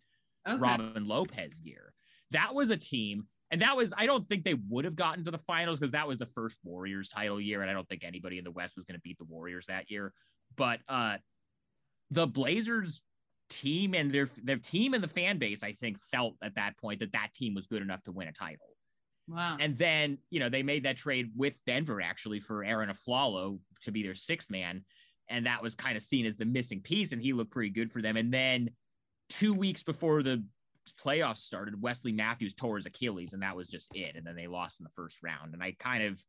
okay. Robin Lopez year that was a team and that was I don't think they would have gotten to the finals because that was the first Warriors title year, and I don't think anybody in the West was going to beat the Warriors that year. But uh, the Blazers team and their their team and the fan base, I think, felt at that point that that team was good enough to win a title. Wow. And then you know they made that trade with Denver actually for Arron Afflalo to be their sixth man, and that was kind of seen as the missing piece, and he looked pretty good for them. And then two weeks before the playoffs started, Wesley Matthews tore his Achilles, and that was just it. And then they lost in the first round. And I kind of,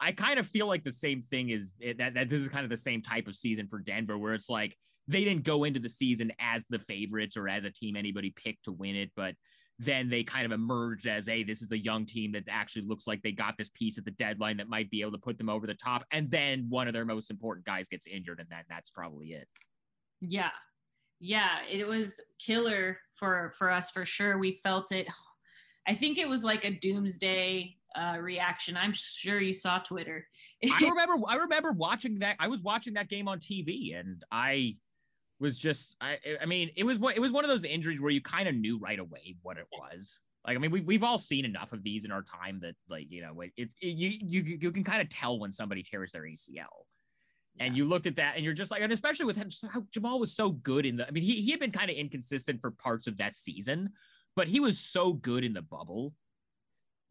I kind of feel like the same thing is that, that this is kind of the same type of season for Denver, where it's like they didn't go into the season as the favorites or as a team anybody picked to win it, but then they kind of emerged as hey this is a young team that actually looks like they got this piece at the deadline that might be able to put them over the top and then one of their most important guys gets injured and then that's probably it Yeah. Yeah, it was killer for for us for sure. We felt it. I think it was like a doomsday uh reaction. I'm sure you saw Twitter. I [LAUGHS] remember I remember watching that I was watching that game on TV and I was just I I mean it was one it was one of those injuries where you kind of knew right away what it was. Like I mean we we've all seen enough of these in our time that like you know it, it, it you you you can kind of tell when somebody tears their ACL. And you looked at that and you're just like, and especially with him, just how Jamal was so good in the, I mean, he, he had been kind of inconsistent for parts of that season, but he was so good in the bubble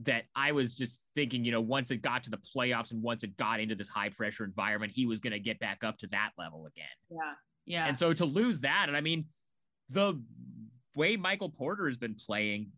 that I was just thinking, you know, once it got to the playoffs and once it got into this high pressure environment, he was going to get back up to that level again. Yeah. Yeah. And so to lose that, and I mean, the way Michael Porter has been playing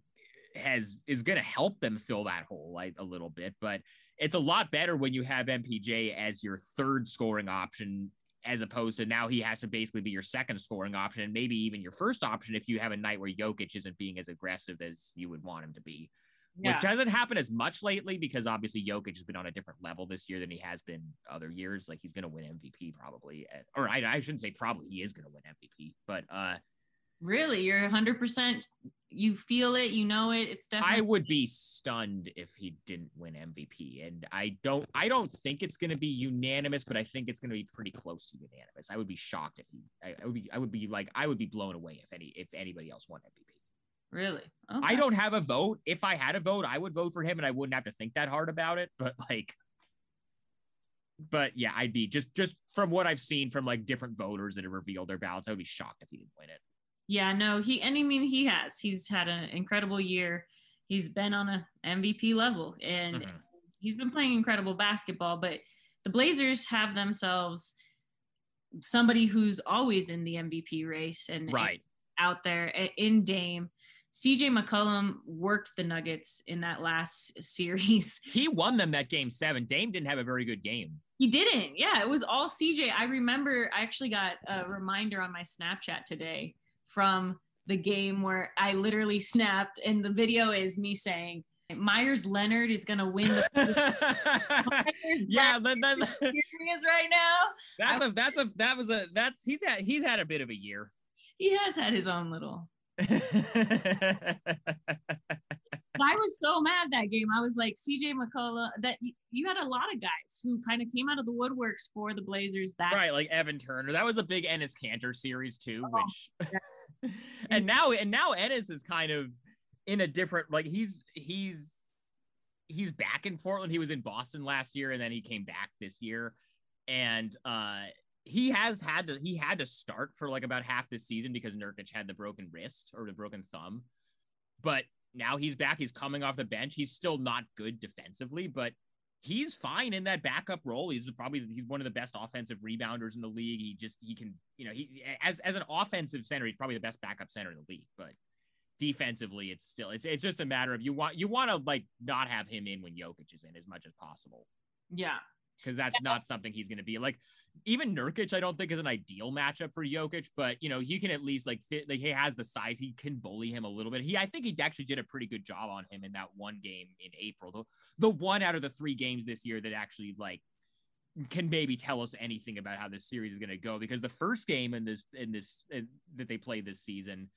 has is going to help them fill that hole like, a little bit, but it's a lot better when you have MPJ as your third scoring option as opposed to now he has to basically be your second scoring option and maybe even your first option if you have a night where Jokic isn't being as aggressive as you would want him to be. yeah. Which hasn't happened as much lately because obviously Jokic has been on a different level this year than he has been other years. Like he's going to win MVP probably, or I, I shouldn't say probably he is going to win MVP, but uh, really, you're 100%. You feel it. You know it. It's definitely. I would be stunned if he didn't win MVP, and I don't. I don't think it's going to be unanimous, but I think it's going to be pretty close to unanimous. I would be shocked if he. I, I would be. I would be like. I would be blown away if any. If anybody else won MVP. Really? I don't have a vote. If I had a vote, I would vote for him, and I wouldn't have to think that hard about it. But like, but yeah, I'd be just just from what I've seen from like different voters that have revealed their ballots. I would be shocked if he didn't win it. Yeah, no, he and I mean he has. He's had an incredible year. He's been on a MVP level and Mhm. he's been playing incredible basketball, but the Blazers have themselves somebody who's always in the MVP race and, and out there in Dame. CJ McCollum worked the Nuggets in that last [LAUGHS] series. He won them that game seven. Dame didn't have a very good game. He didn't. Yeah, it was all CJ. I remember I actually got a reminder on my Snapchat today from the game where I literally snapped, and the video is me saying, Meyers Leonard is going to win the [LAUGHS] yeah, then, series [LAUGHS] right now. that's a that's a that was a that's he's had he's had a bit of a year. He has had his own little. [LAUGHS] I was so mad that game. I was like, CJ McCollum, that you had a lot of guys who kind of came out of the woodworks for the Blazers. That right, like Evan Turner. That was a big Enes Kanter series too, Oh, which [LAUGHS] and now and now Enes is kind of in a different like he's he's he's back in Portland. He was in Boston last year and then he came back this year. And uh he has had to he had to start for like about half this season because Nurkic had the broken wrist or the broken thumb. But now he's back. He's coming off the bench. He's still not good defensively, but he's fine in that backup role. He's probably he's one of the best offensive rebounders in the league. He just he can, you know, he as as an offensive center, he's probably the best backup center in the league, but defensively it's still it's it's just a matter of you want you want to like not have him in when Jokic is in as much as possible yeah, because that's not something he's going to be like. Even Nurkic, I don't think is an ideal matchup for Jokic, but you know he can at least like fit. Like he has the size, he can bully him a little bit. He, I think he actually did a pretty good job on him in that one game in April, the the one out of the three games this year that actually like can maybe tell us anything about how this series is going to go. Because the first game in this in this in, that they played this season.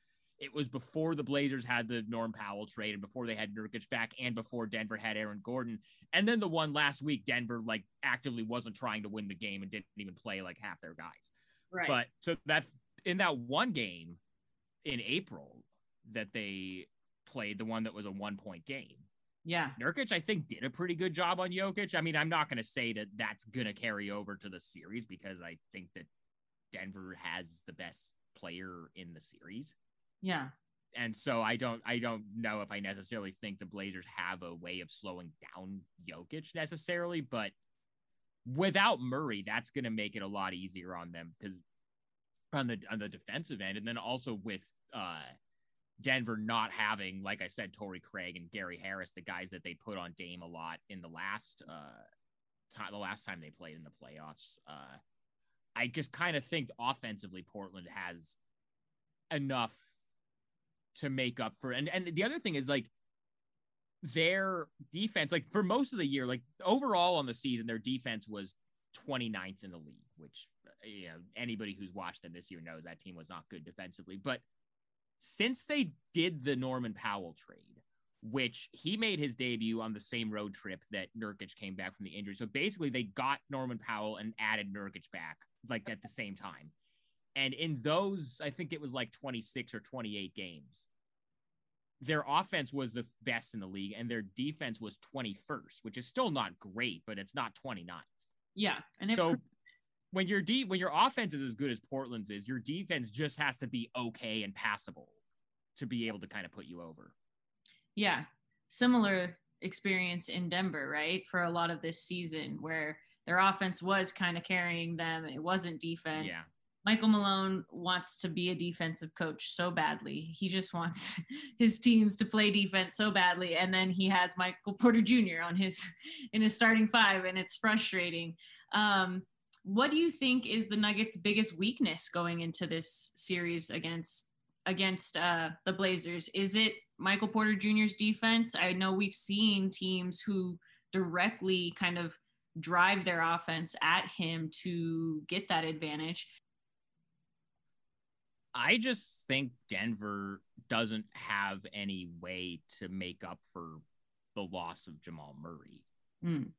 It was before the Blazers had the Norm Powell trade and before they had Nurkic back and before Denver had Aaron Gordon. And then the one last week, Denver like actively wasn't trying to win the game and didn't even play like half their guys. right. But so that in that one game in April that they played, the one that was a one point game, yeah, Nurkic, I think, did a pretty good job on Jokic. I mean, I'm not going to say that that's going to carry over to the series because I think that Denver has the best player in the series yeah, and so I don't I don't know if I necessarily think the Blazers have a way of slowing down Jokic necessarily, but without Murray, that's going to make it a lot easier on them because on the on the defensive end, and then also with uh Denver not having, like I said, Torrey Craig and Gary Harris, the guys that they put on Dame a lot in the last uh time the last time they played in the playoffs. Uh I just kind of think offensively Portland has enough to make up for and and the other thing is like their defense like for most of the year like overall on the season their defense was 29th in the league which you know anybody who's watched them this year knows that team was not good defensively. But since they did the Norman Powell trade which he made his debut on the same road trip that Nurkic came back from the injury. So basically they got Norman Powell and added Nurkic back like at the same time and in those I think it was like 26 or 28 games their offense was the best in the league and their defense was 21st, which is still not great, but it's not 29th. Yeah. And if so when your de- when your offense is as good as Portland's is, your defense just has to be okay and passable to be able to kind of put you over. Yeah. Similar experience in Denver, right? For a lot of this season where their offense was kind of carrying them. It wasn't defense. Yeah. Michael Malone wants to be a defensive coach so badly. He just wants [LAUGHS] his teams to play defense so badly. And then he has Michael Porter Jr. on his [LAUGHS] in his starting five, and it's frustrating. Um, what do you think is the Nuggets' biggest weakness going into this series against against uh, the Blazers? Is it Michael Porter Jr.'s defense? I know we've seen teams who directly kind of drive their offense at him to get that advantage. I just think Denver doesn't have any way to make up for the loss of Jamal Murray. Mm.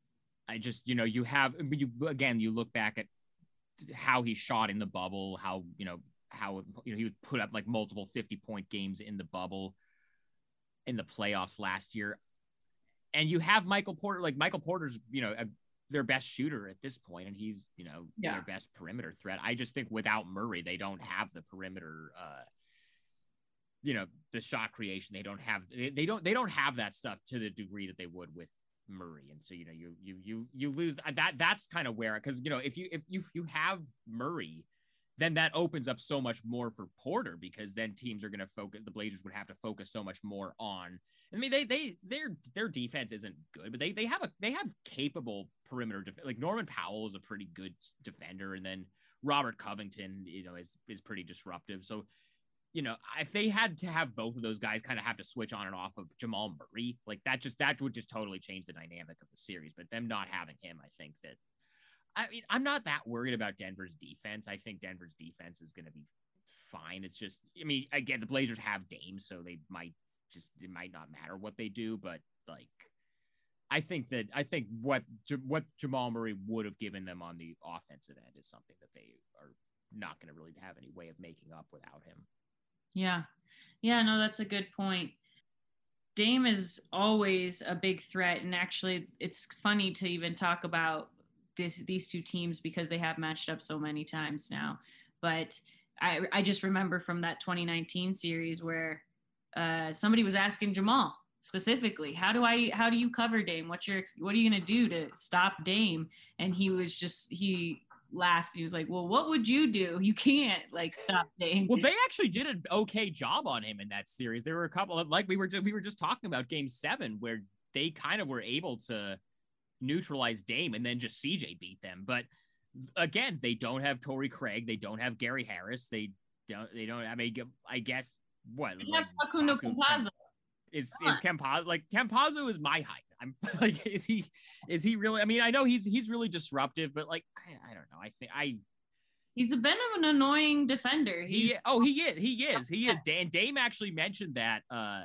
I just, you know, you have you again, you look back at how he shot in the bubble, how, you know, how you know he would put up like multiple 50 point games in the bubble in the playoffs last year. And you have Michael Porter, like Michael Porter's, you know, a their best shooter at this point, and he's you know yeah. their best perimeter threat. I just think without Murray, they don't have the perimeter. Uh, you know the shot creation. They don't have. They, they don't. They don't have that stuff to the degree that they would with Murray. And so you know you you you you lose uh, that. That's kind of where because you know if you if you if you have Murray. Then that opens up so much more for Porter because then teams are going to focus. The Blazers would have to focus so much more on I mean, they they their their defense isn't good, but they they have a they have capable perimeter def- like Norman Powell is a pretty good defender, and then Robert Covington, you know, is is pretty disruptive. So, you know, if they had to have both of those guys kind of have to switch on and off of Jamal Murray, like that just that would just totally change the dynamic of the series. But them not having him, I think that I mean, I'm not that worried about Denver's defense. I think Denver's defense is going to be fine. It's just, I mean, again, the Blazers have Dame, so they might just it might not matter what they do, but like I think that I think what what Jamal Murray would have given them on the offensive end is something that they are not going to really have any way of making up without him. Yeah. Yeah, no, that's a good point. Dame is always a big threat and actually it's funny to even talk about this these two teams because they have matched up so many times now. But I I just remember from that 2019 series where uh, somebody was asking Jamal specifically, how do I, how do you cover Dame? What's your, what are you going to do to stop Dame? And he was just, he laughed. He was like, well, what would you do? [LAUGHS] You can't like stop Dame. well, they actually did an okay job on him in that series. There were a couple of, like we were, we were just talking about game seven where they kind of were able to neutralize Dame and then just CJ beat them. But again, they don't have Torrey Craig. They don't have Gary Harris. They don't, they don't, I mean, I guess what? Like, Facundo Campazzo. Is is Campazzo like Campazzo is my height? I'm [LAUGHS] like, is he is he really? I mean, I know he's he's really disruptive, but like, I, I don't know. I think I. He's a bit of an annoying defender. He's, he oh he is he is he is. [LAUGHS] Dan Dame actually mentioned that uh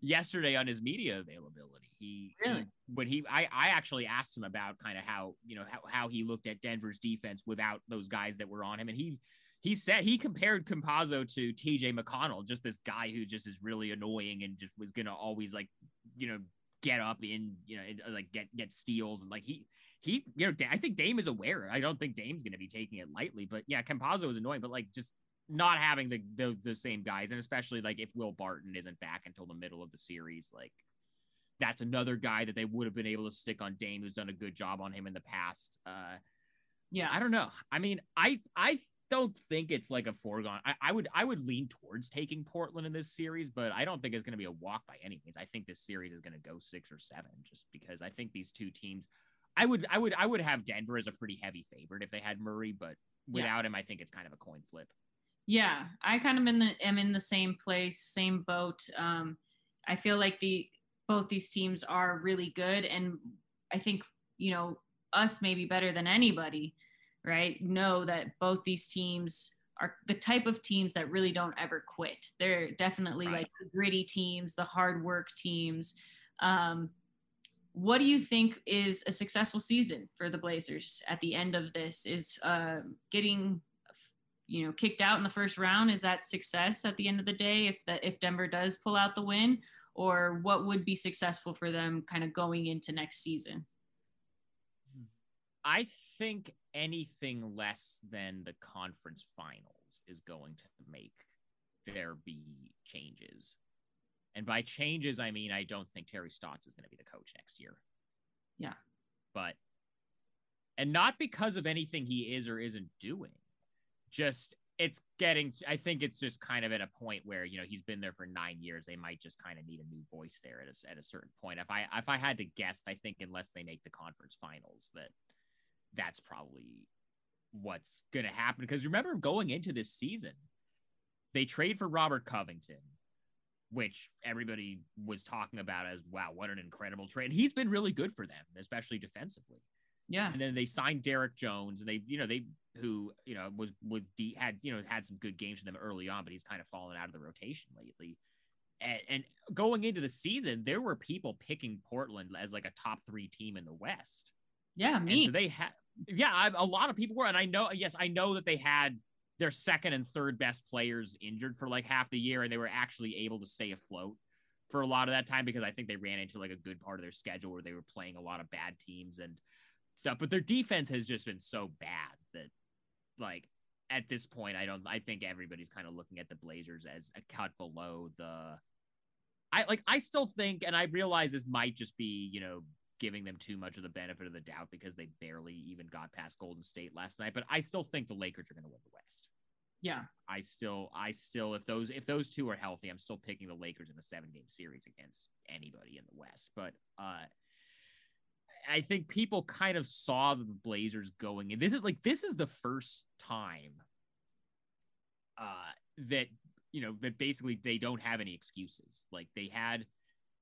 yesterday on his media availability. He really, he, but he I I actually asked him about kind of how you know how how he looked at Denver's defense without those guys that were on him, and he he said he compared Campazzo to TJ McConnell, just this guy who just is really annoying and just was gonna always like, you know, get up in, you know, like get get steals and like he he, you know, I think Dame is aware. I don't think Dame's gonna be taking it lightly, but yeah, Campazzo is annoying, but like just not having the, the the same guys, and especially like if Will Barton isn't back until the middle of the series, like that's another guy that they would have been able to stick on Dame, who's done a good job on him in the past. Uh, yeah, I don't know. I mean, I I don't think it's like a foregone. I, I, would I would lean towards taking Portland in this series, but I don't think it's going to be a walk by any means. I think this series is going to go six or seven, just because I think these two teams. I would I would I would have Denver as a pretty heavy favorite if they had Murray, but without yeah. him, I think it's kind of a coin flip. Yeah, I kind of in the am in the same place, same boat. Um, I feel like the both these teams are really good, and I think you know us maybe better than anybody, right? Know that both these teams are the type of teams that really don't ever quit. They're definitely Right. like the gritty teams, the hard work teams. Um, what do you think is a successful season for the Blazers at the end of this? Is uh, getting you know kicked out in the first round is that success at the end of the day if that if Denver does pull out the win or what would be successful for them kind of going into next season? I think anything less than the conference finals is going to make there be changes. And by changes, I mean I don't think Terry Stotts is going to be the coach next year. Yeah. But, and not because of anything he is or isn't doing, just it's getting, I think it's just kind of at a point where, you know, he's been there for nine years. They might just kind of need a new voice there at a, at a certain point. If I, if I had to guess, I think unless they make the conference finals, that that's probably what's going to happen. Because remember, going into this season, they trade for Robert Covington, which everybody was talking about as wow, what an incredible trade. He's been really good for them, especially defensively. Yeah. And then they signed Derrick Jones, and they, you know, they who you know was was D, had you know had some good games for them early on, but he's kind of fallen out of the rotation lately. And, and going into the season, there were people picking Portland as like a top three team in the West. Yeah, me. so they had, yeah, I, a lot of people were, and I know, yes, I know that they had their second and third best players injured for like half the year, and they were actually able to stay afloat for a lot of that time because I think they ran into like a good part of their schedule where they were playing a lot of bad teams and stuff. But their defense has just been so bad that, like, at this point, I don't. I think everybody's kind of looking at the Blazers as a cut below the. I like. I still think, and I realize this might just be, you know, giving them too much of the benefit of the doubt because they barely even got past Golden State last night. But I still think the Lakers are going to win the West. yeah. I still, I still, if those, if those two are healthy, I'm still picking the Lakers in a seven game series against anybody in the West. But uh, I think people kind of saw the Blazers going, and this is like this is the first time uh, that you know that basically they don't have any excuses. Like they had,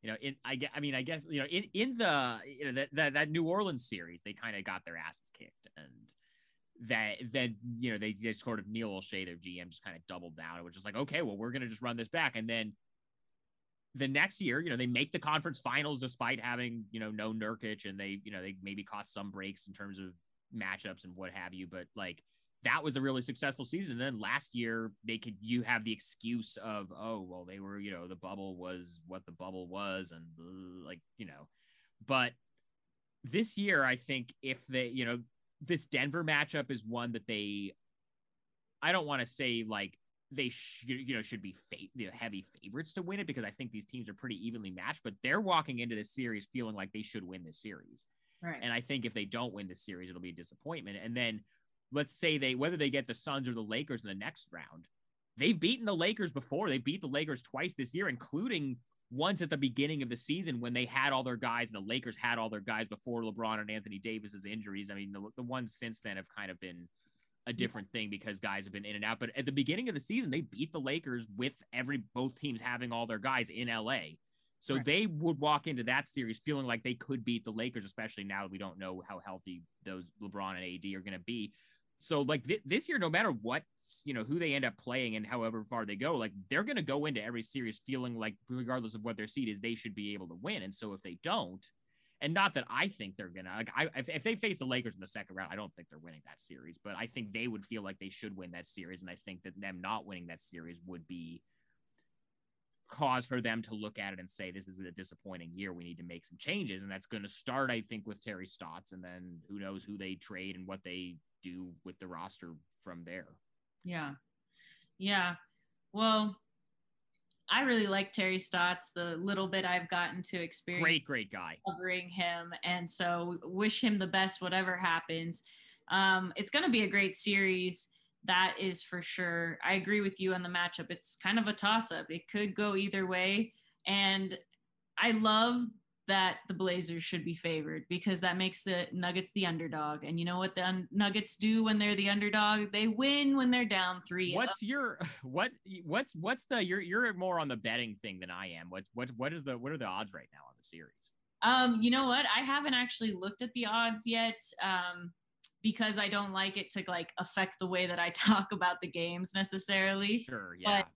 you know, in I I mean, I guess you know, in in the you know that that, that New Orleans series, they kind of got their asses kicked and that then you know they just sort of Neil Olshey, their GM, just kind of doubled down was just like, okay, well, we're gonna just run this back, and then the next year, you know, they make the conference finals despite having you know no Nurkic, and they you know they maybe caught some breaks in terms of matchups and what have you, but like that was a really successful season. And then last year, they could you have the excuse of oh well they were you know the bubble was what the bubble was and uh, like you know, but this year I think if they you know this Denver matchup is one that they, I don't want to say like they should, you know, should be fa- you know, heavy favorites to win it because I think these teams are pretty evenly matched, but they're walking into this series feeling like they should win this series. Right. And I think if they don't win this series, it'll be a disappointment. And then let's say they, whether they get the Suns or the Lakers in the next round, they've beaten the Lakers before. They beat the Lakers twice this year, including once at the beginning of the season when they had all their guys and the Lakers had all their guys before LeBron and Anthony Davis's injuries. I mean, the, the ones since then have kind of been a different thing because guys have been in and out. But at the beginning of the season, they beat the Lakers with every both teams having all their guys in LA. So Right. they would walk into that series feeling like they could beat the Lakers, especially now that we don't know how healthy those LeBron and AD are going to be. So like th- this year, no matter what, you know, who they end up playing and however far they go, like they're going to go into every series feeling like regardless of what their seed is, they should be able to win. And so if they don't, and not that I think they're gonna like I if, if they face the Lakers in the second round, I don't think they're winning that series, but I think they would feel like they should win that series, and I think that them not winning that series would be cause for them to look at it and say this is a disappointing year. We need to make some changes, and that's going to start, I think, with Terry Stotts, and then who knows who they trade and what they do with the roster from there. Yeah. Yeah. Well, I really like Terry Stotts, the little bit I've gotten to experience Great, great guy. covering him. And so wish him the best, whatever happens. Um, it's going to be a great series. That is for sure. I agree with you on the matchup. It's kind of a toss up. It could go either way. And I love that the Blazers should be favored because that makes the Nuggets the underdog. And you know what the un- Nuggets do when they're the underdog? They win when they're down three. What's your [LAUGHS] what what's what's the you're you're more on the betting thing than I am. What's what what is the what are the odds right now on the series? Um, you know what? I haven't actually looked at the odds yet. Um, because I don't like it to like affect the way that I [LAUGHS] talk about the games necessarily. Sure, yeah. But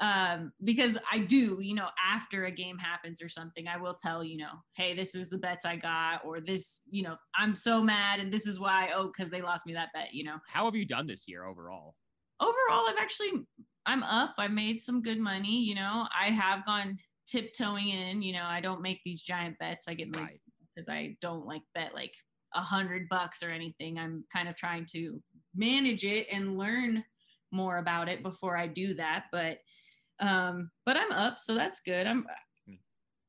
um because i do you know after a game happens or something i will tell you know hey this is the bets i got or this you know i'm so mad and this is why oh because they lost me that bet you know. How have you done this year overall? Overall i've actually i'm up. I made some good money you know. I have gone tiptoeing in you know. I don't make these giant bets. I get right. because i don't like bet like a hundred bucks or anything. I'm kind of trying to manage it and learn more about it before i do that but um, but I'm up, so that's good. I'm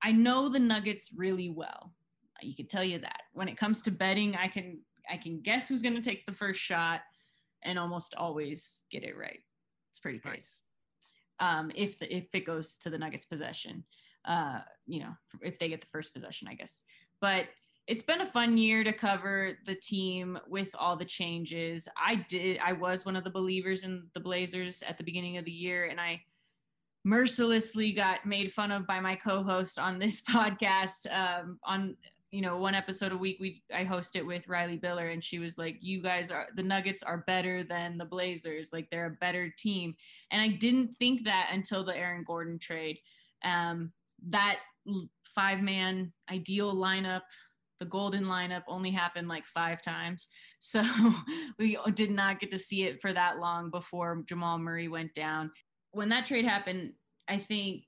I know the Nuggets really well. You can tell you that. When it comes to betting, I can I can guess who's going to take the first shot and almost always get it right. It's pretty crazy. Nice. Um, if the, if it goes to the Nuggets possession, uh, you know, if they get the first possession, I guess. But it's been a fun year to cover the team with all the changes. I did. I was one of the believers in the Blazers at the beginning of the year, and I mercilessly got made fun of by my co-host on this [LAUGHS] podcast. Um, on you know one episode a week we i host it with riley biller and she was like you guys are the nuggets are better than the blazers. Like they're a better team. And i didn't think that until the aaron gordon trade. Um, that five man ideal lineup the golden lineup only happened like five times. [LAUGHS] So we did not get to see it for that long before jamal murray went down when that trade happened, I think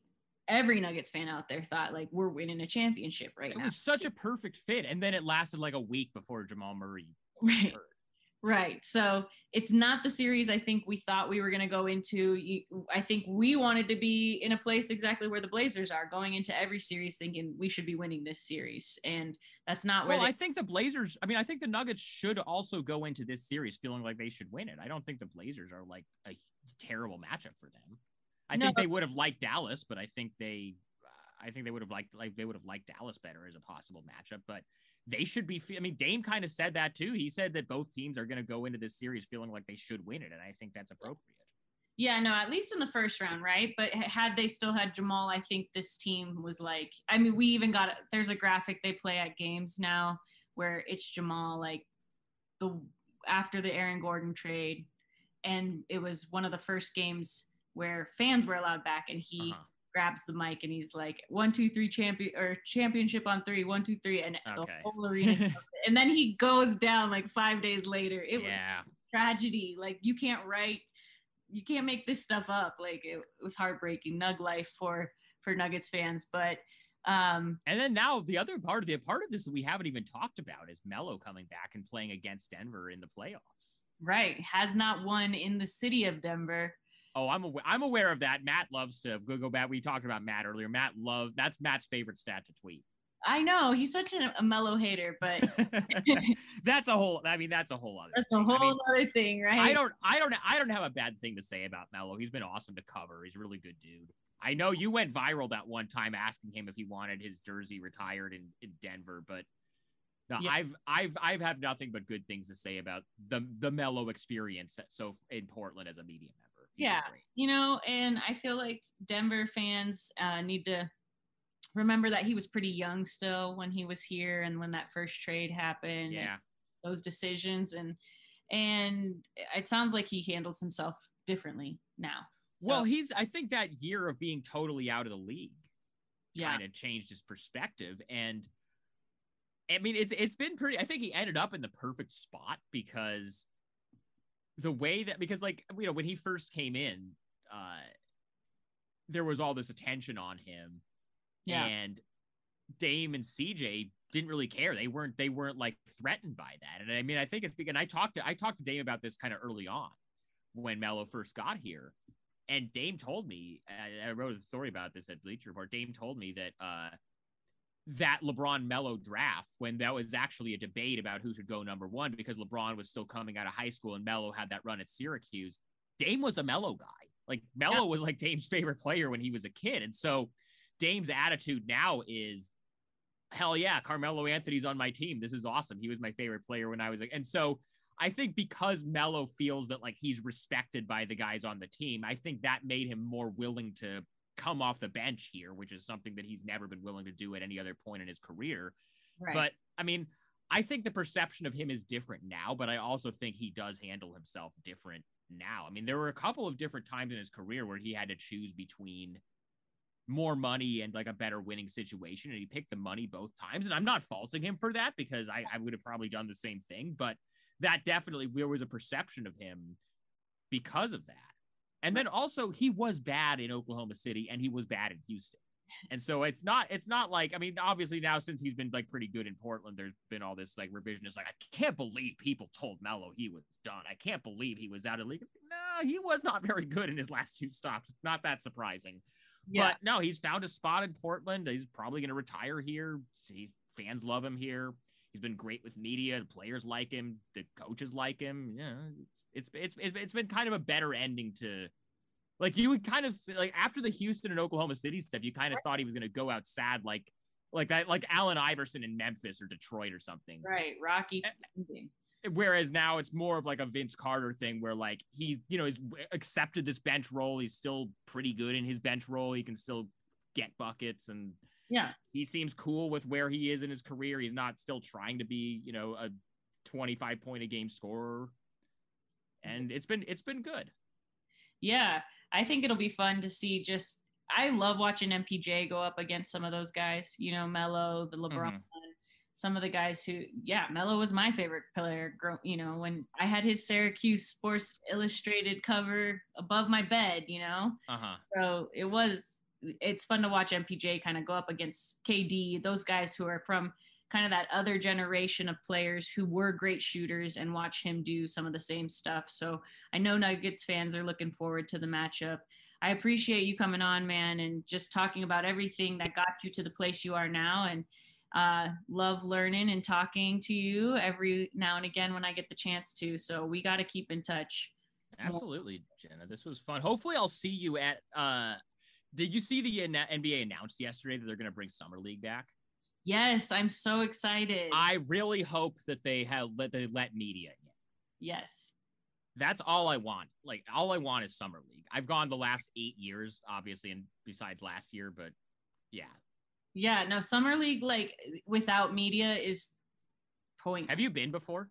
every Nuggets fan out there thought like we're winning a championship right it now. It was such a perfect fit, and then it lasted like a week before Jamal Murray. [LAUGHS] Right. Hurt. Right. So it's not the series I think we thought we were going to go into. I think we wanted to be in a place exactly where the Blazers are going into every series thinking we should be winning this series. And that's not where well, they- I think the Blazers, I mean, I think the Nuggets should also go into this series feeling like they should win it. I don't think the Blazers are like a terrible matchup for them. I no. think they would have liked Dallas, but I think they, uh, I think they would have liked like they would have liked Dallas better as a possible matchup. But they should be. I mean, Dame kind of said that too. He said that both teams are going to go into this series feeling like they should win it, and I think that's appropriate. Yeah, no, at least in the first round, right? But had they still had Jamal, I think this team was like. I mean, we even got there's a graphic they play at games now where it's Jamal like the after the Aaron Gordon trade and it was one of the first games where fans were allowed back and he uh-huh. grabs the mic and he's like one two three champion or championship on three one two three and okay. the whole arena [LAUGHS] and then he goes down like five days later it yeah. was tragedy like you can't write you can't make this stuff up like it, it was heartbreaking nug life for for nuggets fans but um and then now the other part of the part of this that we haven't even talked about is Melo coming back and playing against Denver in the playoffs. Right. Has not won in the city of Denver. Oh, I'm aware, I'm aware of that. Matt loves to go go back. We talked about Matt earlier. Matt love that's Matt's favorite stat to tweet. I know he's such a, a Melo hater, but [LAUGHS] that's a whole. I mean, that's a whole other. That's thing. a whole I mean, other thing, right? I don't, I don't, I don't have a bad thing to say about Melo. He's been awesome to cover. He's a really good dude. I know you went viral that one time asking him if he wanted his jersey retired in, in Denver, but no, yeah. I've I've I've had nothing but good things to say about the the Melo experience so in Portland as a media member. Yeah, you know, and I feel like Denver fans uh, need to remember that he was pretty young still when he was here and when that first trade happened. Yeah, those decisions and and it sounds like he handles himself differently now. So. Well, he's I think that year of being totally out of the league yeah. kind of changed his perspective and I mean, it's it's been pretty. I think he ended up in the perfect spot because the way that because like you know when he first came in, uh, there was all this attention on him, yeah. and Dame and CJ didn't really care. They weren't they weren't like threatened by that. And I mean, I think it's because I talked to I talked to Dame about this kind of early on when Melo first got here. And Dame told me, I, I wrote a story about this at Bleacher Report. Dame told me that uh, that LeBron Melo draft when that was actually a debate about who should go number one because LeBron was still coming out of high school and Melo had that run at Syracuse. Dame was a Melo guy. Like Melo yeah. was like Dame's favorite player when he was a kid. And so Dame's attitude now is hell yeah, Carmelo Anthony's on my team. This is awesome. He was my favorite player when I was like, and so I think because Melo feels that like he's respected by the guys on the team, I think that made him more willing to come off the bench here, which is something that he's never been willing to do at any other point in his career. Right. But I mean, I think the perception of him is different now, but I also think he does handle himself different now. I mean, there were a couple of different times in his career where he had to choose between more money and like a better winning situation. And he picked the money both times. And I'm not faulting him for that because I, I would have probably done the same thing. But that definitely there was a perception of him because of that. And then also he was bad in Oklahoma City and he was bad in Houston. And so it's not it's not like I mean obviously now since he's been like pretty good in Portland there's been all this like revisionist like I can't believe people told Melo he was done. I can't believe he was out of league. No, he was not very good in his last two stops. It's not that surprising. Yeah. But no, he's found a spot in Portland. He's probably going to retire here. See, fans love him here. He's been great with media. The players like him. The coaches like him. Yeah, it's it's it's it's been kind of a better ending to. Like you would kind of like after the Houston and Oklahoma City stuff, you kind of thought he was going to go out sad, like like that, like Allen Iverson in Memphis or Detroit or something. right. Rocky. Eh, Whereas now it's more of like a Vince Carter thing where like he, you know, he's accepted this bench role. He's still pretty good in his bench role. He can still get buckets and Yeah. he seems cool with where he is in his career. He's not still trying to be, you know, a 25 point a game scorer. And it's been it's been good. Yeah. I think it'll be fun to see just I love watching MPJ go up against some of those guys, you know, Melo, the LeBron, Mhm. some of the guys who, yeah, Melo was my favorite player. You know, when I had his Syracuse Sports Illustrated cover above my bed, you know, Uh-huh. so it was, it's fun to watch MPJ kind of go up against KD, those guys who are from kind of that other generation of players who were great shooters and watch him do some of the same stuff. So I know Nuggets fans are looking forward to the matchup. I appreciate you coming on, man, and just talking about everything that got you to the place you are now. And uh, love learning and talking to you every now and again when I get the chance to. So we got to keep in touch. Absolutely, Jenna. This was fun. Hopefully I'll see you at uh did you see the NBA announced yesterday that they're going to bring Summer League back? Yes, I'm so excited. I really hope that they have let they let media in. yes. That's all I want. Like all I want is summer league. I've gone the last eight years, obviously, and besides last year, but yeah. Yeah, no, summer league like without media is point. Have you been before?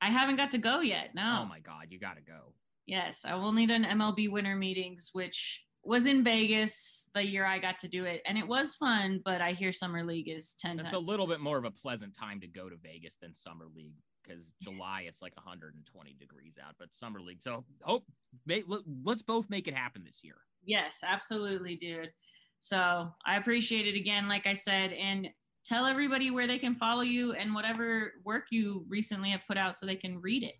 I haven't got to go yet. No. Oh my god, you gotta go. Yes, I will need an MLB winter meetings, which was in Vegas the year I got to do it, and it was fun. But I hear summer league is ten It's times. a little bit more of a pleasant time to go to Vegas than summer league because July it's like 120 degrees out, but summer league. So hope let's both make it happen this year. Yes, absolutely, dude. So I appreciate it again, like I said, and tell everybody where they can follow you and whatever work you recently have put out so they can read it.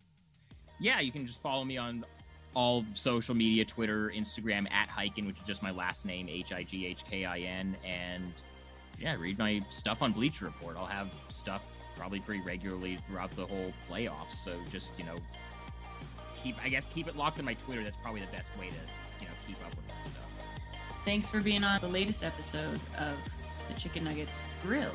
yeah, you can just follow me on all social media Twitter, Instagram at Highkin, which is just my last name, H I G H K I N. And yeah, read my stuff on Bleacher Report. I'll have stuff probably pretty regularly throughout the whole playoffs. So just, you know, keep, I guess, keep it locked in my Twitter. That's probably the best way to, you know, keep up with that stuff. Thanks for being on the latest episode of the Chick N' Nuggets Grilled.